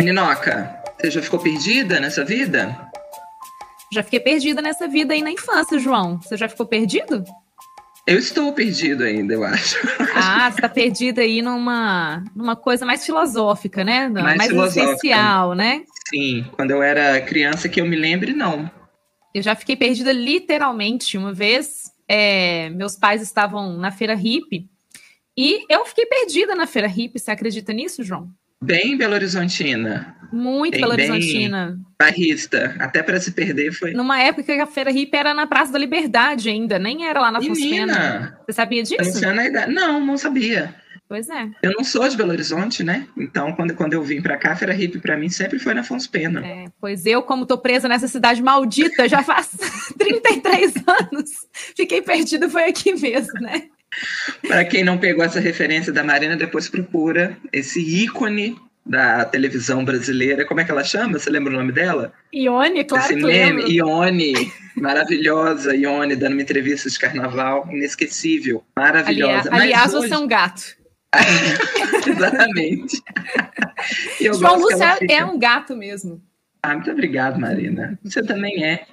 Ninoca, você já ficou perdida nessa vida? Já fiquei perdida nessa vida aí na infância, João. Você já ficou perdido? Eu estou perdido ainda, eu acho. Ah, você está perdido aí numa, numa coisa mais filosófica, né? Mais, mais essencial, né? Sim, quando eu era criança que eu me lembre, não. Eu já fiquei perdida literalmente. Uma vez, é, meus pais estavam na feira hippie e eu fiquei perdida na feira hippie. Você acredita nisso, João? Bem Belo Horizontina. Muito Belo Horizontina. Barrista. Até para se perder foi. Numa época que a Feira Hip era na Praça da Liberdade ainda, nem era lá na Fosfena. Você sabia disso? Não, não sabia. Pois é. Eu não sou de Belo Horizonte, né? Então, quando, quando eu vim para cá, a Feira Hip para mim sempre foi na Afonso Pena. É, pois eu, como tô presa nessa cidade maldita já faz 33 anos, fiquei perdida, foi aqui mesmo, né? Para quem não pegou essa referência da Marina, depois procura esse ícone da televisão brasileira. Como é que ela chama? Você lembra o nome dela? Ione, claro Esse que meme. Ione, maravilhosa, Ione, dando uma entrevista de carnaval, inesquecível, maravilhosa. Aliás, aliás hoje... você é um gato. Exatamente. João Lúcio é, fica... é um gato mesmo. Ah, muito obrigado, Marina. Você também é.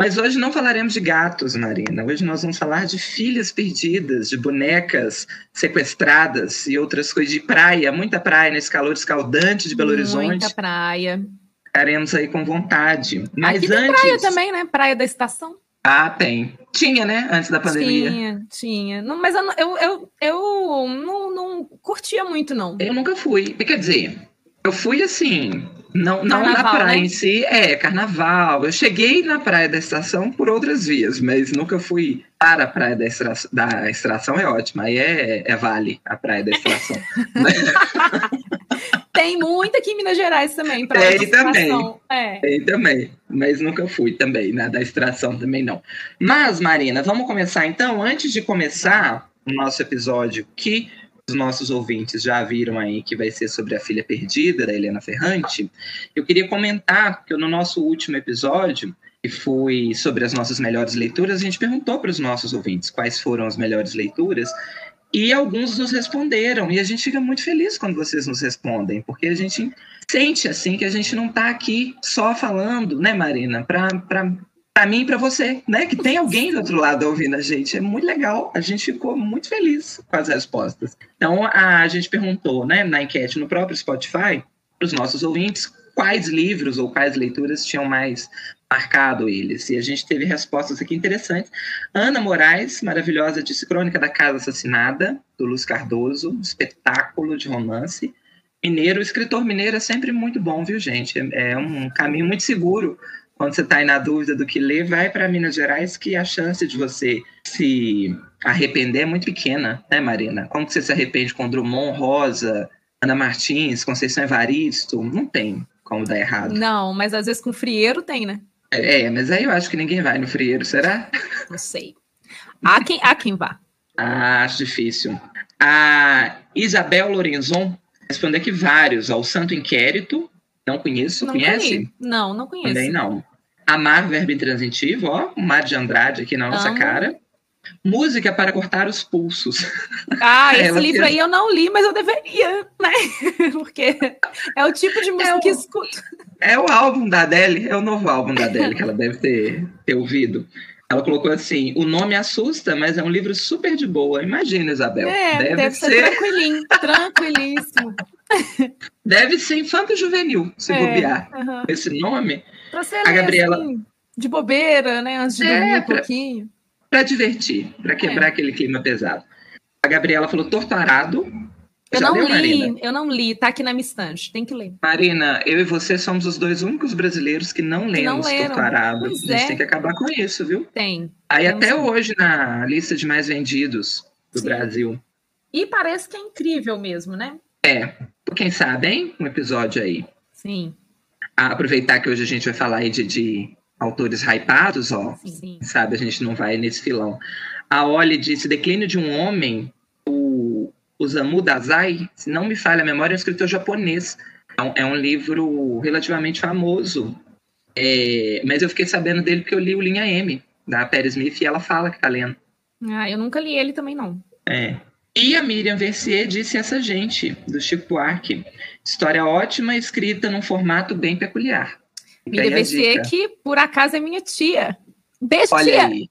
Mas hoje não falaremos de gatos, Marina. Hoje nós vamos falar de filhas perdidas, de bonecas sequestradas e outras coisas de praia, muita praia nesse calor escaldante de Belo Horizonte. Muita praia. Ficaremos aí com vontade. Mas Aqui antes... tem praia também, né? Praia da estação. Ah, tem. Tinha, né? Antes da pandemia. Tinha, tinha. Não, mas eu, eu, eu, eu não, não curtia muito, não. Eu nunca fui. Quer dizer, eu fui assim, não, não na praia né? em si, é, carnaval. Eu cheguei na praia da estação por outras vias, mas nunca fui para a praia da extração. Da extração é ótima, aí é, é vale a praia da extração. Tem muita aqui em Minas Gerais também. Tem também. É. Tem também. Mas nunca fui também, na da extração também não. Mas, Marina, vamos começar então. Antes de começar o nosso episódio, que os nossos ouvintes já viram aí que vai ser sobre a filha perdida da Helena Ferrante, eu queria comentar que no nosso último episódio, que foi sobre as nossas melhores leituras, a gente perguntou para os nossos ouvintes quais foram as melhores leituras. E alguns nos responderam, e a gente fica muito feliz quando vocês nos respondem, porque a gente sente assim que a gente não está aqui só falando, né, Marina, para para mim e para você, né? Que tem alguém do outro lado ouvindo a gente. É muito legal. A gente ficou muito feliz com as respostas. Então, a, gente perguntou, né, na enquete no próprio Spotify, para os nossos ouvintes, quais livros ou quais leituras tinham mais marcado eles. E a gente teve respostas aqui interessantes. Ana Moraes, maravilhosa, disse Crônica da Casa Assassinada, do Luz Cardoso, espetáculo de romance. Mineiro, escritor mineiro é sempre muito bom, viu, gente? É, é um caminho muito seguro quando você está aí na dúvida do que ler, vai para Minas Gerais, que a chance de você se arrepender é muito pequena, né, Marina? Como que você se arrepende com Drummond, Rosa, Ana Martins, Conceição Evaristo? Não tem como dar errado. Não, mas às vezes com frieiro tem, né? É, mas aí eu acho que ninguém vai no frieiro, será? Não sei. Há quem, há quem vá. Ah, acho difícil. A Isabel Lorenzon respondeu aqui vários. Ao Santo Inquérito, não conheço, não conhece? Conheço. Não, não conheço. Também não. Amar, verbo intransitivo, ó, o Mar de Andrade aqui na nossa Amo. cara. Música para cortar os pulsos. Ah, esse livro aí eu não li, mas eu deveria, né? Porque é o tipo de música é o, que escuto. É o álbum da Adele, é o novo álbum da Adele que ela deve ter, ter ouvido. Ela colocou assim: o nome assusta, mas é um livro super de boa. Imagina, Isabel. É, deve, deve ser, ser tranquilinho, tranquilíssimo. Deve ser infanto juvenil, se é, bobear. Uh -huh. Esse nome. Pra ser a Gabriela assim, de bobeira, né? Antes de é, dormir um pra, pouquinho. Para divertir, para quebrar é. aquele clima pesado. A Gabriela falou torturado. Eu não li, Marina? eu não li, tá aqui na minha estante, tem que ler. Marina, eu e você somos os dois únicos brasileiros que não lemos Torturado. A gente é. tem que acabar com isso, viu? Tem. Aí até hoje na lista de mais vendidos do Sim. Brasil. E parece que é incrível mesmo, né? É, quem sabe, hein? Um episódio aí. Sim. aproveitar que hoje a gente vai falar aí de, de autores hypados, ó. Sim. Sabe, a gente não vai nesse filão. A Oli disse: Declínio de um Homem, o Osamu Dazai, se não me falha a memória, é um escritor japonês. É um, é um livro relativamente famoso. É, mas eu fiquei sabendo dele porque eu li o Linha M, da Perry Smith, e ela fala que tá lendo. Ah, eu nunca li ele também, não. É. E a Miriam Versier disse essa gente, do Chico Buarque. História ótima, escrita num formato bem peculiar. Miriam Versier, que por acaso é minha tia. Beijo, Olha tia. aí.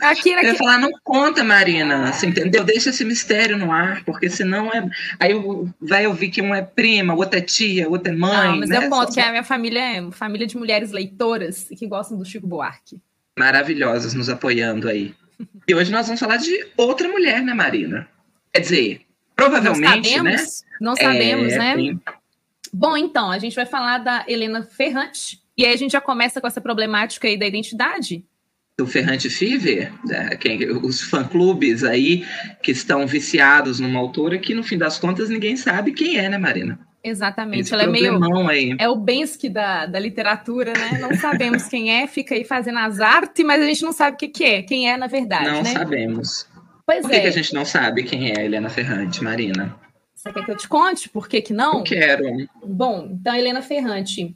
Aqui, aqui. Eu ia falar, não conta, Marina, assim, entendeu? Deixa esse mistério no ar, porque senão é. Aí vai ouvir que um é prima, outro é tia, outro é mãe. Não, mas né? eu conto que a minha família é família de mulheres leitoras e que gostam do Chico Buarque. Maravilhosas nos apoiando aí. E hoje nós vamos falar de outra mulher, né, Marina? Quer dizer, provavelmente, não né? sabemos, né? Não sabemos, é, né? Tem... Bom, então, a gente vai falar da Helena Ferrante. E aí a gente já começa com essa problemática aí da identidade do Ferrante Fever, né, quem, os fã-clubes aí que estão viciados numa autora que, no fim das contas, ninguém sabe quem é, né, Marina? Exatamente, Esse ela é meio. Aí. É o Bensky da, da literatura, né? Não sabemos quem é, fica aí fazendo as artes, mas a gente não sabe o que, que é, quem é na verdade. Não né? sabemos. Pois Por que, é. que a gente não sabe quem é a Helena Ferrante, Marina? Você quer que eu te conte? Por que, que não? Eu quero. Bom, então, Helena Ferrante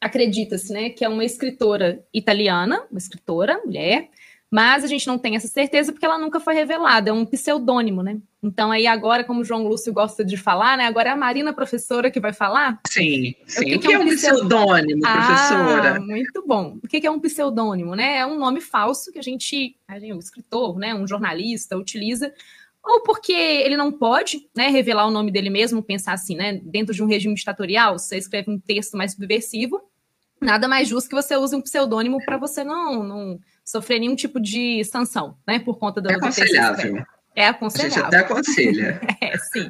acredita-se, né, que é uma escritora italiana, uma escritora, mulher, mas a gente não tem essa certeza porque ela nunca foi revelada, é um pseudônimo, né? Então aí agora, como o João Lúcio gosta de falar, né, agora é a Marina professora que vai falar? Sim, sim. O que, o que, que é um pseudônimo, professora? Ah, muito bom. O que é um pseudônimo, né? É um nome falso que a gente, um escritor, né, um jornalista utiliza ou porque ele não pode né, revelar o nome dele mesmo, pensar assim, né? Dentro de um regime ditatorial, você escreve um texto mais subversivo, nada mais justo que você use um pseudoônimo para você não, não sofrer nenhum tipo de sanção, né? Por conta do, é aconselhável. É aconselhável. A gente até aconselha. é, sim.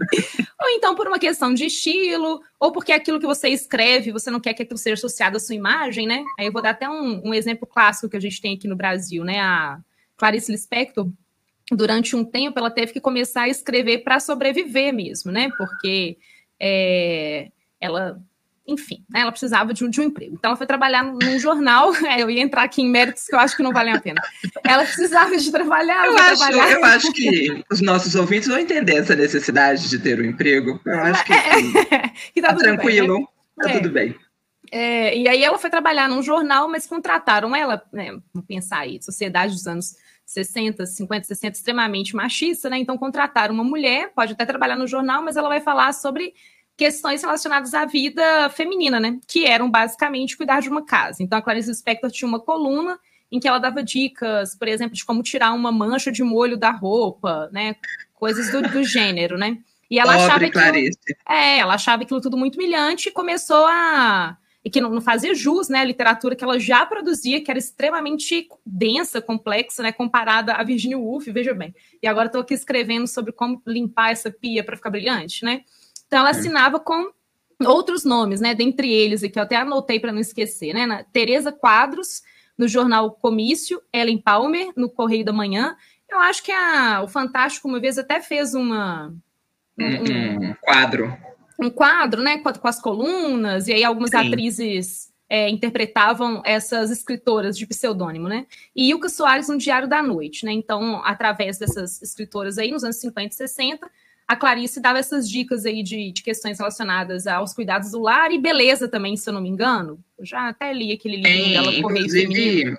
ou então por uma questão de estilo, ou porque aquilo que você escreve, você não quer que aquilo seja associado à sua imagem, né? Aí eu vou dar até um, um exemplo clássico que a gente tem aqui no Brasil, né? A Clarice Lispector, durante um tempo, ela teve que começar a escrever para sobreviver mesmo, né? Porque é, ela enfim, né, ela precisava de um, de um, emprego. Então, ela foi trabalhar num jornal. É, eu ia entrar aqui em méritos que eu acho que não valem a pena. Ela precisava de trabalhar. Eu, acho, trabalhar. eu acho que os nossos ouvintes vão entender essa necessidade de ter um emprego. Eu acho que, é, que tá, tá tranquilo, bem, né? tá é. tudo bem. É, e aí ela foi trabalhar num jornal, mas contrataram ela, né, vamos pensar aí, sociedade dos anos 60, 50, 60, extremamente machista, né? Então contrataram uma mulher, pode até trabalhar no jornal, mas ela vai falar sobre questões relacionadas à vida feminina, né? Que eram basicamente cuidar de uma casa. Então a Clarice Spector tinha uma coluna em que ela dava dicas, por exemplo, de como tirar uma mancha de molho da roupa, né? Coisas do, do gênero, né? E ela Pobre achava Clarice. é, ela achava aquilo tudo muito humilhante e começou a e que não, não, fazia jus, né, a literatura que ela já produzia, que era extremamente densa, complexa, né, comparada a Virginia Woolf, veja bem. E agora estou aqui escrevendo sobre como limpar essa pia para ficar brilhante, né? Então ela assinava com outros nomes, né, dentre eles, e que eu até anotei para não esquecer, né, Tereza Quadros, no jornal Comício, Ellen Palmer, no Correio da Manhã. Eu acho que a, o Fantástico uma vez até fez uma um, um, um quadro um quadro, né, com, com as colunas, e aí algumas Sim. atrizes é, interpretavam essas escritoras de pseudônimo, né? E Ilka Soares no Diário da Noite, né? Então, através dessas escritoras aí, nos anos 50 e 60, a Clarice dava essas dicas aí de, de questões relacionadas aos cuidados do lar e beleza também, se eu não me engano. Eu já até li aquele livro dela, Correio Feminino.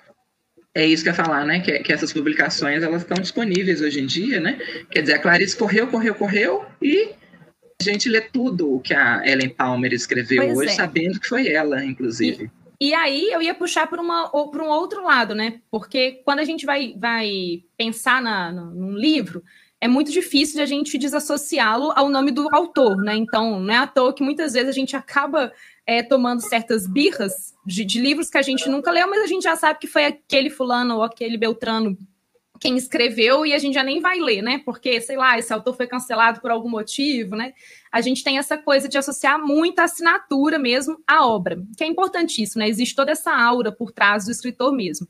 É isso que eu ia falar, né? Que, que essas publicações elas estão disponíveis hoje em dia, né? Quer dizer, a Clarice correu, correu, correu e a gente lê tudo o que a Ellen Palmer escreveu pois hoje, é. sabendo que foi ela, inclusive. E, e aí eu ia puxar para um outro lado, né? Porque quando a gente vai, vai pensar na, no, num livro, é muito difícil de a gente desassociá-lo ao nome do autor, né? Então, não é à toa que muitas vezes a gente acaba é, tomando certas birras de, de, livros que a gente nunca leu, mas a gente já sabe que foi aquele fulano ou aquele Beltrano quem escreveu e a gente já nem vai ler, né? Porque, sei lá, esse autor foi cancelado por algum motivo, né? A gente tem essa coisa de associar muita assinatura mesmo à obra, que é importantíssimo, né? Existe toda essa aura por trás do escritor mesmo.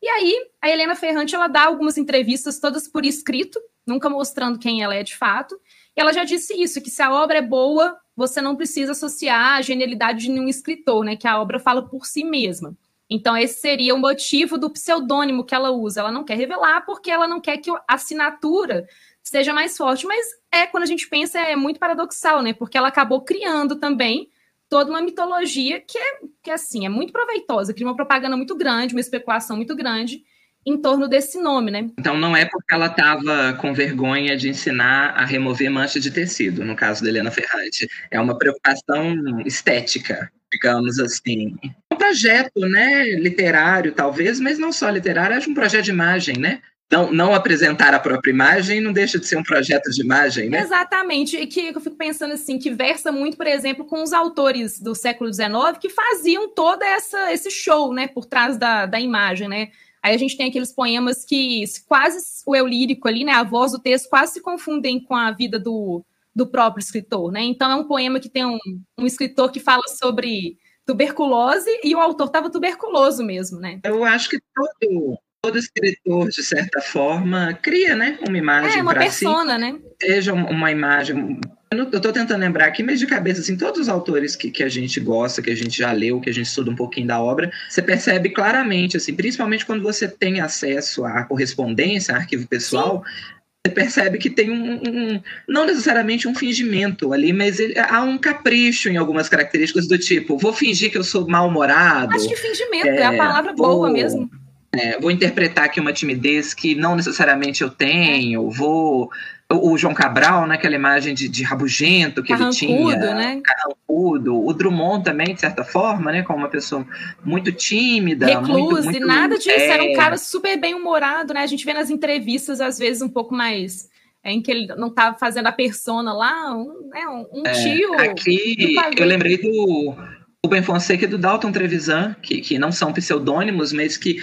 E aí, a Helena Ferrante, ela dá algumas entrevistas todas por escrito, nunca mostrando quem ela é de fato. E ela já disse isso, que se a obra é boa, você não precisa associar a genialidade de nenhum escritor, né? Que a obra fala por si mesma. Então, esse seria o motivo do pseudônimo que ela usa. Ela não quer revelar porque ela não quer que a assinatura seja mais forte. Mas é, quando a gente pensa, é muito paradoxal, né? Porque ela acabou criando também toda uma mitologia que é, que é assim, é muito proveitosa, cria uma propaganda muito grande, uma especulação muito grande em torno desse nome, né? Então não é porque ela estava com vergonha de ensinar a remover mancha de tecido, no caso da Helena Ferrante. É uma preocupação estética, digamos assim. Um projeto, né, literário talvez, mas não só literário, é um projeto de imagem, né? não, não apresentar a própria imagem não deixa de ser um projeto de imagem, né? Exatamente. E que eu fico pensando assim, que versa muito, por exemplo, com os autores do século XIX que faziam todo essa, esse show, né, por trás da, da imagem, né? Aí a gente tem aqueles poemas que quase o eu lírico ali, né, a voz do texto quase se confundem com a vida do, do próprio escritor, né? Então é um poema que tem um, um escritor que fala sobre tuberculose e o autor estava tuberculoso mesmo, né? Eu acho que todo todo escritor, de certa forma, cria, né, uma imagem É, uma persona, si, né? Seja uma imagem... Eu estou tentando lembrar aqui, mas de cabeça, assim, todos os autores que, que a gente gosta, que a gente já leu, que a gente estuda um pouquinho da obra, você percebe claramente, assim, principalmente quando você tem acesso à correspondência, arquivo pessoal, Sim você percebe que tem um, um, não necessariamente um fingimento ali, mas ele, há um capricho em algumas características do tipo, vou fingir que eu sou mal-humorado. Acho que fingimento é, é a palavra vou, boa mesmo. É, vou interpretar aqui uma timidez que não necessariamente eu tenho, vou. O João Cabral, naquela né, imagem de, de rabugento que ele tinha, né? carrancudo. O Drummond também, de certa forma, né? Como uma pessoa muito tímida. Recluse, muito, muito, nada disso. É... Era um cara super bem humorado, né? A gente vê nas entrevistas, às vezes, um pouco mais é, em que ele não estava fazendo a persona lá, um, né, um é, tio. Aqui, eu lembrei do Rubem Fonseca e do Dalton Trevisan, que, que não são pseudônimos, mas que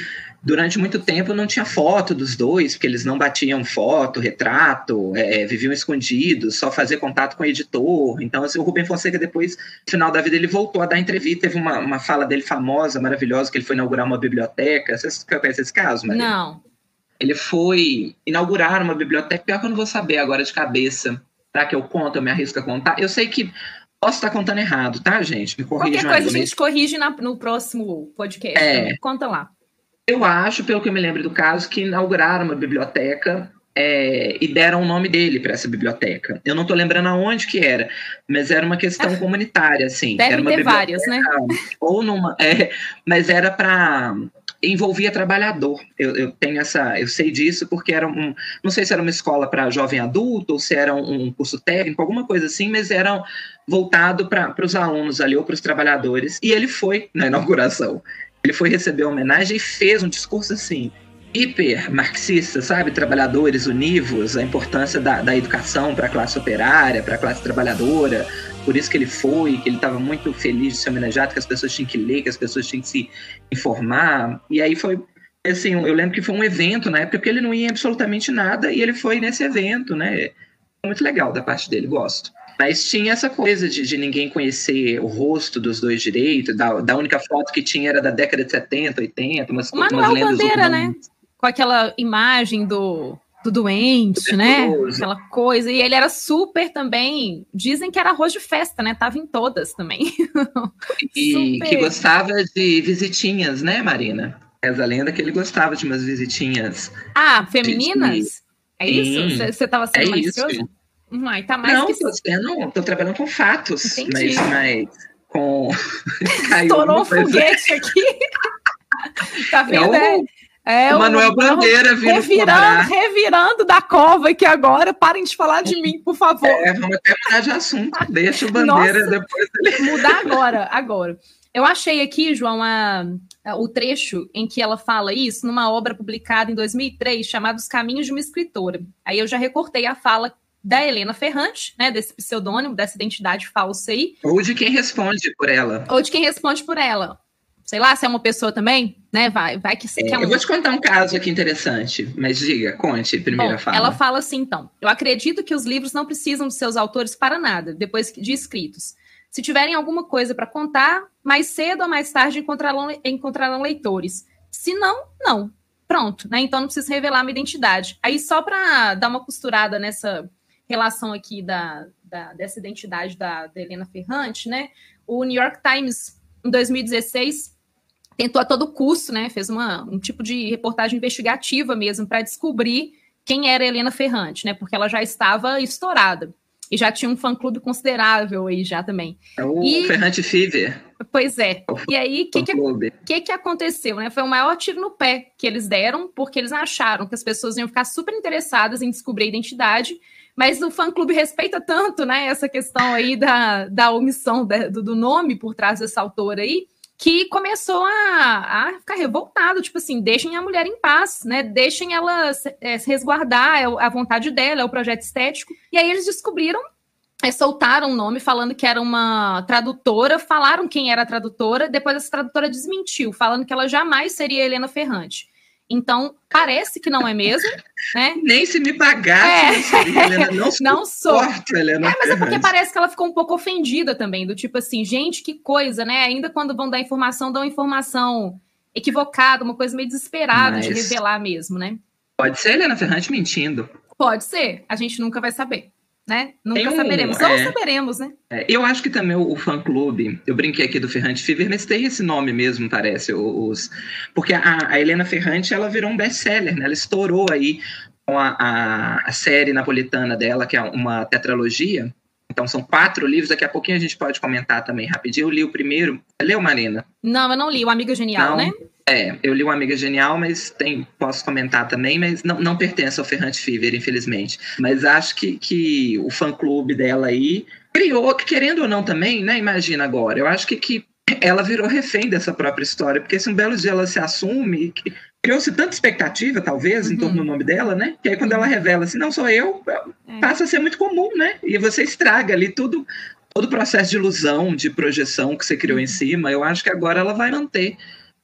durante muito tempo não tinha foto dos dois, porque eles não batiam foto, retrato, é, viviam escondidos, só fazer contato com o editor. Então, assim, o Rubem Fonseca, depois, no final da vida, ele voltou a dar entrevista. Teve uma, uma fala dele famosa, maravilhosa, que ele foi inaugurar uma biblioteca. Você conhece esse caso, Maria? Não. Ele foi inaugurar uma biblioteca, pior que eu não vou saber agora de cabeça. Será que eu conto, eu me arrisco a contar? Eu sei que Posso estar contando errado, tá, gente? Me corrijam Qualquer coisa a gente corrige na, no próximo podcast. É, conta lá. Eu acho, pelo que eu me lembro do caso, que inauguraram uma biblioteca é, e deram o nome dele para essa biblioteca. Eu não estou lembrando aonde que era, mas era uma questão comunitária, assim. Devem era uma ter várias, né? Ou numa, é, mas era para envolvia trabalhador. Eu, eu, tenho essa, eu sei disso porque era um, não sei se era uma escola para jovem adulto ou se era um, um, curso técnico, alguma coisa assim, mas era voltado para os alunos ali ou para os trabalhadores. E ele foi na inauguração. Ele foi receber a homenagem e fez um discurso assim, hiper marxista, sabe? Trabalhadores univos, a importância da, da educação para a classe operária, para a classe trabalhadora. Por isso que ele foi, que ele estava muito feliz de ser homenageado, que as pessoas tinham que ler, que as pessoas tinham que se informar. E aí foi assim, eu lembro que foi um evento na época que ele não ia absolutamente nada e ele foi nesse evento, né? Muito legal da parte dele, gosto. Mas tinha essa coisa de, de, ninguém conhecer o rosto dos dois direitos, da, da, única foto que tinha era da década de 70, 80, umas, o Manuel umas Bandeira, né? Com aquela imagem do, do doente, né? Aquela coisa. E ele era super também. Dizem que era arroz de festa, né? Tava em todas também. E que gostava de visitinhas, né, Marina? Essa lenda que ele gostava de umas visitinhas. Ah, femininas? De... É isso? Você estava sendo é malicioso? Isso. Tá mais não, que... tô, sendo, tô trabalhando com fatos, Entendi. mas, mas com... Estourou um foguete aqui. tá vendo? É o, é, o Manuel Bandeira vindo revirando, revirando da cova que agora parem de falar de mim, por favor. É, vamos até mudar de assunto. Deixa o Bandeira Nossa, depois. Ele... Mudar agora, agora. Eu achei aqui, João, a, a, o trecho em que ela fala isso numa obra publicada em 2003 chamada Os Caminhos de uma Escritora. Aí eu já recortei a fala da Helena Ferrante, né, desse pseudônimo, dessa identidade falsa aí. Ou de quem responde por ela. Ou de quem responde por ela. Sei lá, se é uma pessoa também, né? Vai, vai que, é, um... Eu vou te contar um caso aqui interessante, mas diga, conte primeiro Bom, fala. Ela fala assim, então. Eu acredito que os livros não precisam de seus autores para nada, depois de escritos. Se tiverem alguma coisa para contar, mais cedo ou mais tarde encontrarão, encontrarão leitores. Se não, não. Pronto, né? Então não precisa revelar minha identidade. Aí, só para dar uma costurada nessa relação aqui da, da dessa identidade da, da, Helena Ferrante, né? O New York Times, em 2016, tentou a todo custo, né? Fez uma, um tipo de reportagem investigativa mesmo para descobrir quem era Helena Ferrante, né? Porque ela já estava estourada. E já tinha um fã-clube considerável aí já também. É o e... Ferrante Fever. Pois é. E aí, o que, que, que, que aconteceu? Né? Foi o maior tiro no pé que eles deram, porque eles acharam que as pessoas iam ficar super interessadas em descobrir a identidade, mas o fã-clube respeita tanto né, essa questão aí da, da omissão do, do nome por trás dessa autora aí, que começou a, a, ficar revoltado, tipo assim, deixem a mulher em paz, né? Deixem ela se, é, se resguardar, é a vontade dela, é o projeto estético. E aí eles descobriram é, soltaram o nome falando que era uma tradutora, falaram quem era a tradutora, depois essa tradutora desmentiu, falando que ela jamais seria Helena Ferrante. Então, parece que não é mesmo, né? Nem se me pagasse, é. Helena, não, não sou. Helena é, mas é porque parece que ela ficou um pouco ofendida também, do tipo assim, gente, que coisa, né? Ainda quando vão dar informação, dão informação equivocada, uma coisa meio desesperada mas... de revelar mesmo, né? Pode ser Helena Ferrante mentindo. Pode ser, a gente nunca vai saber né? Nunca um, saberemos. Ou é, saberemos, né? É, eu acho que também o, o fã-clube, eu brinquei aqui do Ferrante Fever, mas tem esse nome mesmo, parece. Os, porque a, a Helena Ferrante, ela virou um best-seller, né? Ela estourou aí com a, a, a série napolitana dela, que é uma tetralogia. Então são quatro livros, daqui a pouquinho a gente pode comentar também rapidinho. Eu li o primeiro. Você leu, Marina? Não, eu não li. O Amiga Genial, não? né? É, eu li uma Amiga Genial, mas tem, posso comentar também, mas não, não pertence ao Ferrante Fever, infelizmente. Mas acho que, que o fã-clube dela aí criou, querendo ou não também, né? Imagina agora. Eu acho que, que ela virou refém dessa própria história, porque se um belo dia ela se assume, criou-se tanta expectativa, talvez, uhum. em torno do nome dela, né? Que aí quando ela revela assim, não sou eu, é. passa a ser muito comum, né? E você estraga ali tudo, todo o processo de ilusão, de projeção que você criou em uhum. cima. Eu acho que agora ela vai manter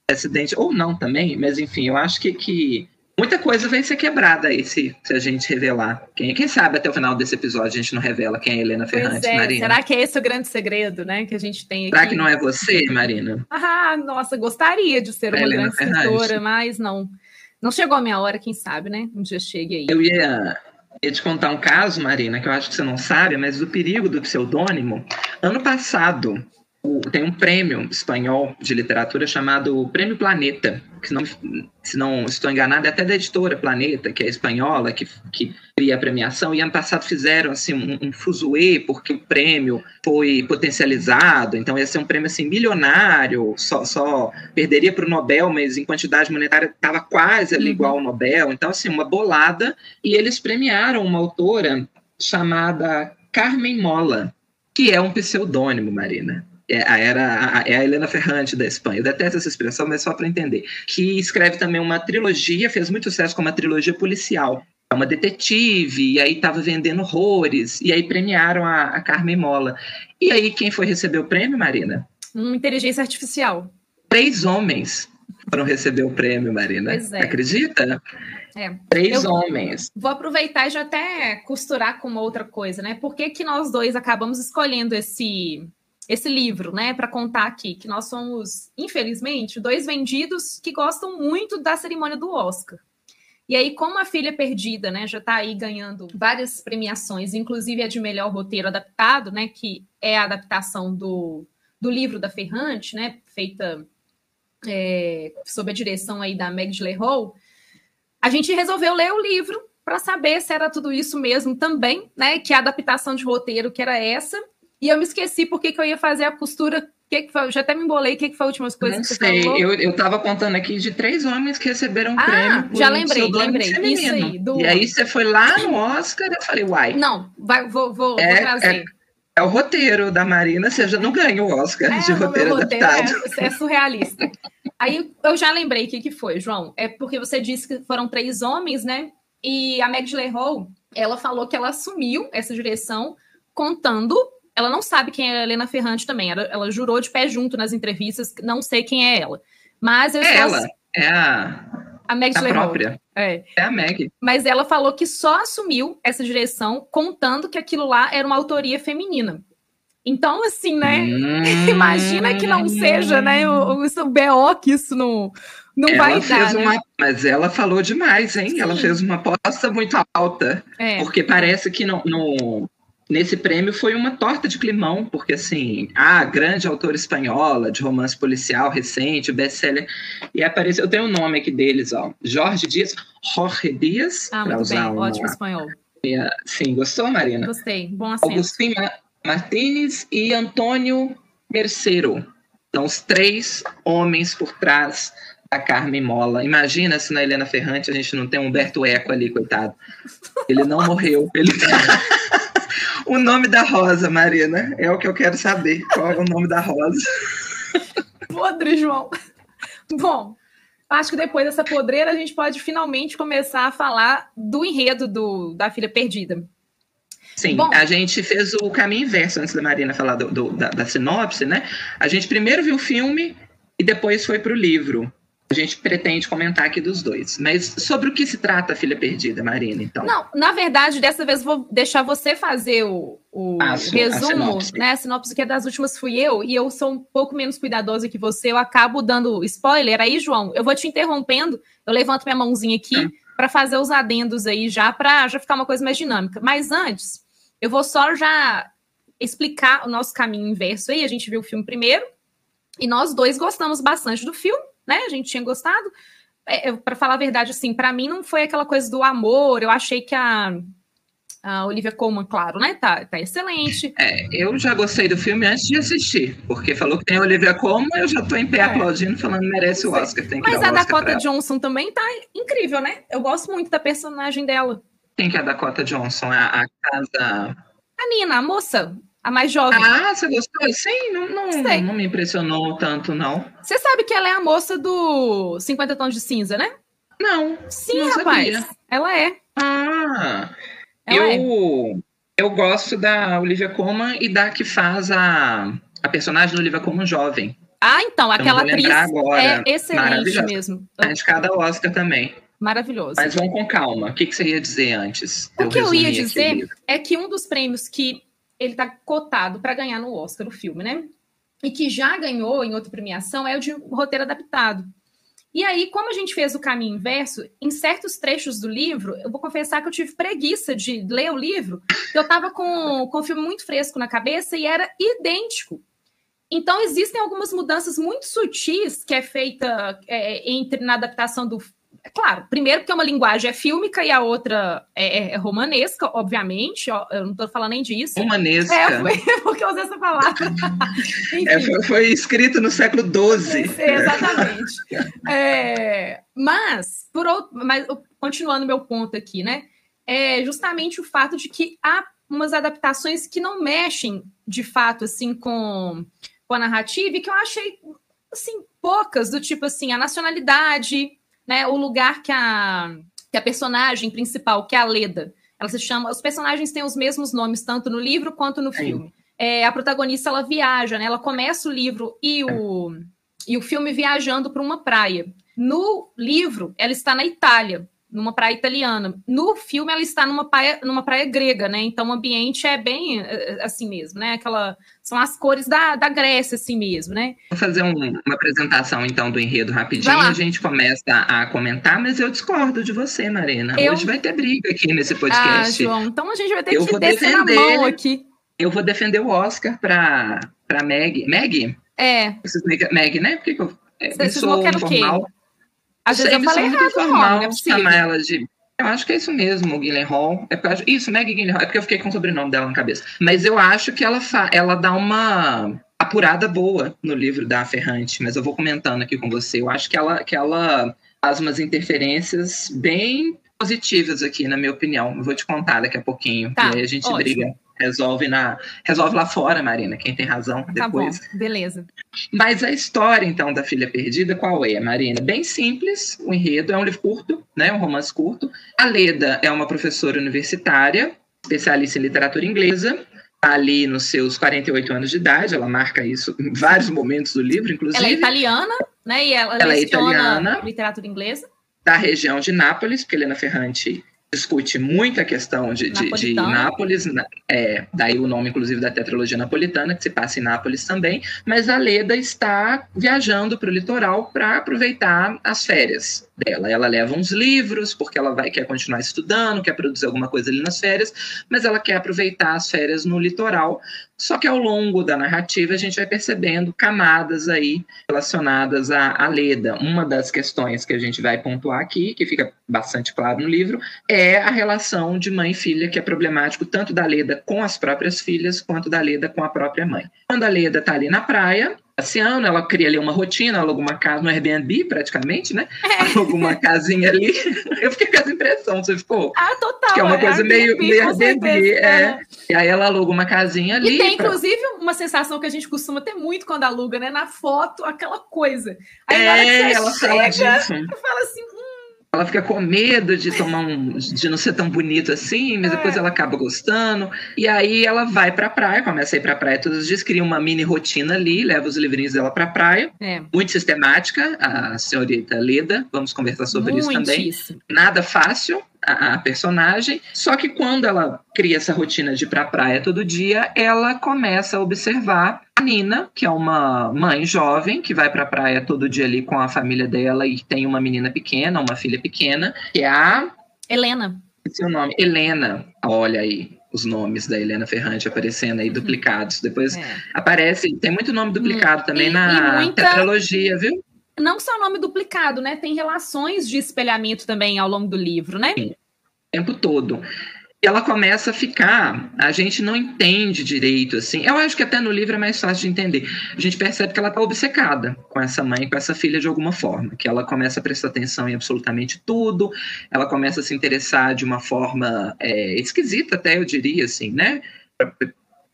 acidente, ou não também, mas enfim, eu acho que, que muita coisa vai ser quebrada aí se, se a gente revelar. Quem, quem sabe até o final desse episódio a gente não revela quem é Helena Ferrante, é. Marina. Será que é esse o grande segredo, né, que a gente tem aqui? Será que não é você, Marina? Ah, nossa, gostaria de ser uma Helena grande Ferrante. escritora, mas não. Não chegou a minha hora, quem sabe, né? Um dia chegue aí. Eu ia, ia te contar um caso, Marina, que eu acho que você não sabe, mas do perigo do pseudônimo. Ano passado, tem um prêmio espanhol de literatura chamado Prêmio Planeta, que não, se não estou enganado, é até da editora Planeta, que é espanhola, que, que cria a premiação, e ano passado fizeram assim, um, um fuzuê, porque o prêmio foi potencializado, então ia ser um prêmio assim, milionário, só, só perderia para o Nobel, mas em quantidade monetária estava quase ali uhum. igual ao Nobel, então assim, uma bolada, e eles premiaram uma autora chamada Carmen Mola, que é um pseudônimo, Marina é, era é a Helena Ferrante da Espanha. Eu detesto essa expressão, mas só para entender. Que escreve também uma trilogia, fez muito sucesso com uma trilogia policial. É uma detetive, e aí estava vendendo horrores, e aí premiaram a, a Carmen Mola. E aí, quem foi receber o prêmio, Marina? Uma inteligência artificial. Três homens foram receber o prêmio, Marina. Pois é. Acredita? É. Três eu homens. Vou aproveitar e já até costurar com uma outra coisa, né? Por que, que nós dois acabamos escolhendo esse, esse livro, né, para contar aqui que nós somos, infelizmente, dois vendidos que gostam muito da cerimônia do Oscar. E aí, como a Filha Perdida, né, já está aí ganhando várias premiações, inclusive a de melhor roteiro adaptado, né, que é a adaptação do, do livro da Ferrante, né, feita é, sob a direção aí da Meg Gyllenhaal, a gente resolveu ler o livro para saber se era tudo isso mesmo também, né, que a adaptação de roteiro que era essa, e eu me esqueci porque que eu ia fazer a costura. Que que foi? Já até me embolei. O que, que foi a última coisa Não que você sei. falou? Eu, eu tava contando aqui de três homens que receberam um ah, prêmio. Já lembrei, lembrei. Isso aí. Do... E aí você foi lá no Oscar eu falei, uai. Não, vai, vou, vou, é, vou trazer. É, é, o roteiro da Marina, você já não ganha o Oscar é, de roteiro, roteiro adaptado. É, é surrealista. aí eu já lembrei o que, que foi, João. É porque você disse que foram três homens, né? E a Meg Gyllenhaal, ela falou que ela assumiu essa direção contando ela não sabe quem é a Helena Ferrante também. Ela, ela jurou de pé junto nas entrevistas, não sei quem é ela. Mas eu é ela, é a. A Meg a própria. É. é a Meg. Mas ela falou que só assumiu essa direção contando que aquilo lá era uma autoria feminina. Então, assim, né? Hum... Imagina que não seja, né? O, o, o BO que isso não, não ela vai fez dar. Uma, né? Mas ela falou demais, hein? Sim. Ela fez uma aposta muito alta. É. Porque parece que não, não, nesse prêmio foi uma torta de climão, porque assim, a grande autora espanhola de romance policial recente, best-seller, e apareceu, eu tenho o um nome aqui deles, ó, Jorge Dias, Jorge Dias, ah, usar bem, um ótimo espanhol. Sim, gostou, Marina? Gostei, bom acento. Agostinho Martínez e Antônio Merceiro. São os três homens por trás da Carmen Mola. Imagina se na Helena Ferrante a gente não tem Humberto Eco ali, coitado. Ele não morreu. Ele tá... o nome da Rosa, Marina, é o que eu quero saber. Qual é o nome da Rosa? Podre, João. Bom, acho que depois dessa podreira a gente pode finalmente começar a falar do enredo do, da Filha Perdida. Sim, Bom, a gente fez o caminho inverso antes da Marina falar do, do, da, da sinopse, né? A gente primeiro viu o filme e depois foi para o livro. A gente pretende comentar aqui dos dois. Mas sobre o que se trata a Filha Perdida, Marina, então? Não, na verdade, dessa vez vou deixar você fazer o, o a resumo, a sinopse. né? A sinopse que é das últimas fui eu, e eu sou um pouco menos cuidadosa que você, eu acabo dando spoiler. Aí, João, eu vou te interrompendo, eu levanto minha mãozinha aqui hum. para fazer os adendos aí já, para já ficar uma coisa mais dinâmica. Mas antes, eu vou só já explicar o nosso caminho inverso aí. A gente viu o filme primeiro, e nós dois gostamos bastante do filme né? A gente tinha gostado. É, para falar a verdade, assim, para mim não foi aquela coisa do amor. Eu achei que a, a Olivia Colman, claro, né? Tá, tá excelente. É, eu já gostei do filme antes de assistir, porque falou que tem a Olivia Colman, eu já tô em pé é. aplaudindo, falando merece o Oscar. Tem que Mas a Dakota Johnson também tá incrível, né? Eu gosto muito da personagem dela. Quem que é a Dakota Johnson? A, a casa. A Nina, a moça a mais jovem. Ah, você gostou? Sim, não, não, não me impressionou tanto, não. Você sabe que ela é a moça do 50 Tons de Cinza, né? Não. Sim, não rapaz. Sabia. Ela é. Ah, ela eu, é. eu gosto da Olivia Colman e da que faz a, a personagem da Olivia Colman jovem. Ah, então, aquela atriz agora. é excelente mesmo. A de cada Oscar também. Maravilhoso. Mas vamos com calma. O que, que você ia dizer antes? O que eu ia dizer é que um dos prêmios que ele está cotado para ganhar no Oscar o filme, né? E que já ganhou em outra premiação é o de roteiro adaptado. E aí, como a gente fez o caminho inverso, em certos trechos do livro, eu vou confessar que eu tive preguiça de ler o livro, eu estava com, com o filme muito fresco na cabeça e era idêntico. Então, existem algumas mudanças muito sutis que é feita é, entre na adaptação do, é claro, primeiro porque uma linguagem é fílmica e a outra é, é, é romanesca, obviamente. Ó, eu não estou falando nem disso. Romanesca. É, foi porque eu usei essa palavra. é, foi, foi, escrito no século XII. Exatamente. É, mas, por outro, mas, continuando meu ponto aqui, né? É justamente o fato de que há umas adaptações que não mexem, de fato, assim, com, com a narrativa e que eu achei, assim, poucas, do tipo, assim, a nacionalidade né, o lugar que a, que a personagem principal, que é a Leda, ela se chama. Os personagens têm os mesmos nomes, tanto no livro quanto no filme. É, a protagonista ela viaja, né? Ela começa o livro e o, e o filme viajando para uma praia. No livro, ela está na Itália numa praia italiana. No filme, ela está numa praia, numa praia grega, né? Então o ambiente é bem eh, assim mesmo, né? Aquela são as cores da, da Grécia, assim mesmo, né? Vou fazer um, uma apresentação então do enredo rapidinho. A gente começa a comentar, mas eu discordo de você, Marina. Eu... Hoje vai ter briga aqui nesse ah, podcast. Ah, João, então a gente vai ter eu que descer defender, na mão aqui. Eu vou defender o Oscar para para Meg. Meg? É. Meg, né? Porque eu, é, Você sou informal. Às vezes eu falei errado formal, é chamar ela de eu acho que é isso mesmo, Hall. É porque, isso, Maggie Gyllenhaal. É porque eu fiquei com o sobrenome dela na cabeça. Mas eu acho que ela, fa, ela dá uma apurada boa no livro da Ferrante. Mas eu vou comentando aqui com você. Eu acho que ela, que ela faz umas interferências bem positivas aqui, na minha opinião. Eu vou te contar daqui a pouquinho. Tá, e aí a gente ótimo. briga resolve na resolve lá fora, Marina, quem tem razão depois. Tá bom, beleza. Mas a história então da filha perdida qual é, Marina? Bem simples, o enredo é um livro curto, né, um romance curto. A Leda é uma professora universitária, especialista em literatura inglesa, tá ali nos seus 48 anos de idade, ela marca isso em vários momentos do livro, inclusive. Ela é italiana, né? E ela, ela é italiana, literatura inglesa. Da região de Nápoles, porque Helena Ferrante discute muito a questão de, de, de Nápoles, é, daí o nome, inclusive, da tetralogia napolitana, que se passa em Nápoles também, mas a Leda está viajando para o litoral para aproveitar as férias. Dela. Ela leva uns livros, porque ela vai quer continuar estudando, quer produzir alguma coisa ali nas férias, mas ela quer aproveitar as férias no litoral. Só que ao longo da narrativa a gente vai percebendo camadas aí relacionadas à, à Leda. Uma das questões que a gente vai pontuar aqui, que fica bastante claro no livro, é a relação de mãe e filha, que é problemático tanto da Leda com as próprias filhas, quanto da Leda com a própria mãe. Quando a Leda está ali na praia, passeando, ela cria ali uma rotina, aluga uma casa no Airbnb, praticamente, né? É. Aluga uma casinha ali. Eu fiquei com essa impressão, você ficou? Ah, total. Que é uma é coisa meio, meio Airbnb. É. E aí ela aluga uma casinha ali. E tem, pra... inclusive, uma sensação que a gente costuma ter muito quando aluga, né? Na foto, aquela coisa. Aí, é, ela chega, fala disso. fala assim, ela fica com medo de tomar um, de não ser tão bonito assim, mas é. depois ela acaba gostando. E aí ela vai pra praia, começa a ir pra praia todos os dias, cria uma mini rotina ali, leva os livrinhos dela pra praia. É. Muito sistemática, a senhorita Leda, vamos conversar sobre isso também. Nada fácil, a, a, personagem. Só que quando ela cria essa rotina de ir pra praia todo dia, ela começa a observar a Nina, que é uma mãe jovem que vai pra praia todo dia ali com a família dela e tem uma menina pequena, uma filha pequena, que é a. Helena. Seu nome? Helena. Olha aí os nomes da Helena Ferrante aparecendo aí, uhum. duplicados. Depois é. aparece, tem muito nome duplicado hum. também e, na e muita... tetralogia, viu? Não só nome duplicado, né? Tem relações de espelhamento também ao longo do livro, né? Sim, o tempo todo. Ela começa a ficar, a gente não entende direito, assim. Eu acho que até no livro é mais fácil de entender. A gente percebe que ela está obcecada com essa mãe, com essa filha de alguma forma. Que ela começa a prestar atenção em absolutamente tudo, ela começa a se interessar de uma forma é, esquisita, até eu diria, assim, né?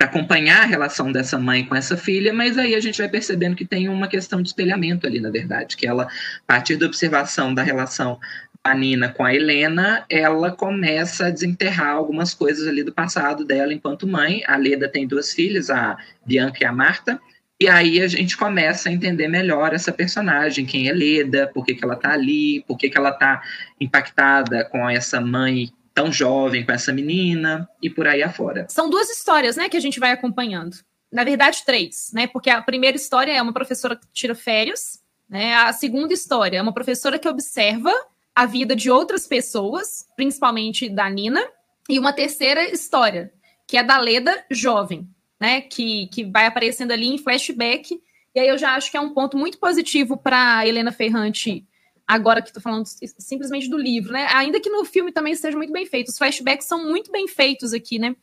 Acompanhar a relação dessa mãe com essa filha, mas aí a gente vai percebendo que tem uma questão de espelhamento ali, na verdade, que ela, a partir da observação da relação da Nina com a Helena, ela começa a desenterrar algumas coisas ali do passado dela enquanto mãe. A Leda tem duas filhas, a Bianca e a Marta, e aí a gente começa a entender melhor essa personagem, quem é Leda, por que, que ela tá ali, por que, que ela tá impactada com essa mãe tão jovem com essa menina e por aí afora. São duas histórias, né, que a gente vai acompanhando. Na verdade, três, né? Porque a primeira história é uma professora que tira férias, né? A segunda história é uma professora que observa a vida de outras pessoas, principalmente da Nina, e uma terceira história, que é da Leda jovem, né? Que, que vai aparecendo ali em flashback. E aí eu já acho que é um ponto muito positivo para Helena Ferrante agora que estou falando simplesmente do livro, né? Ainda que no filme também esteja muito bem feito. Os flashbacks são muito bem feitos aqui, né?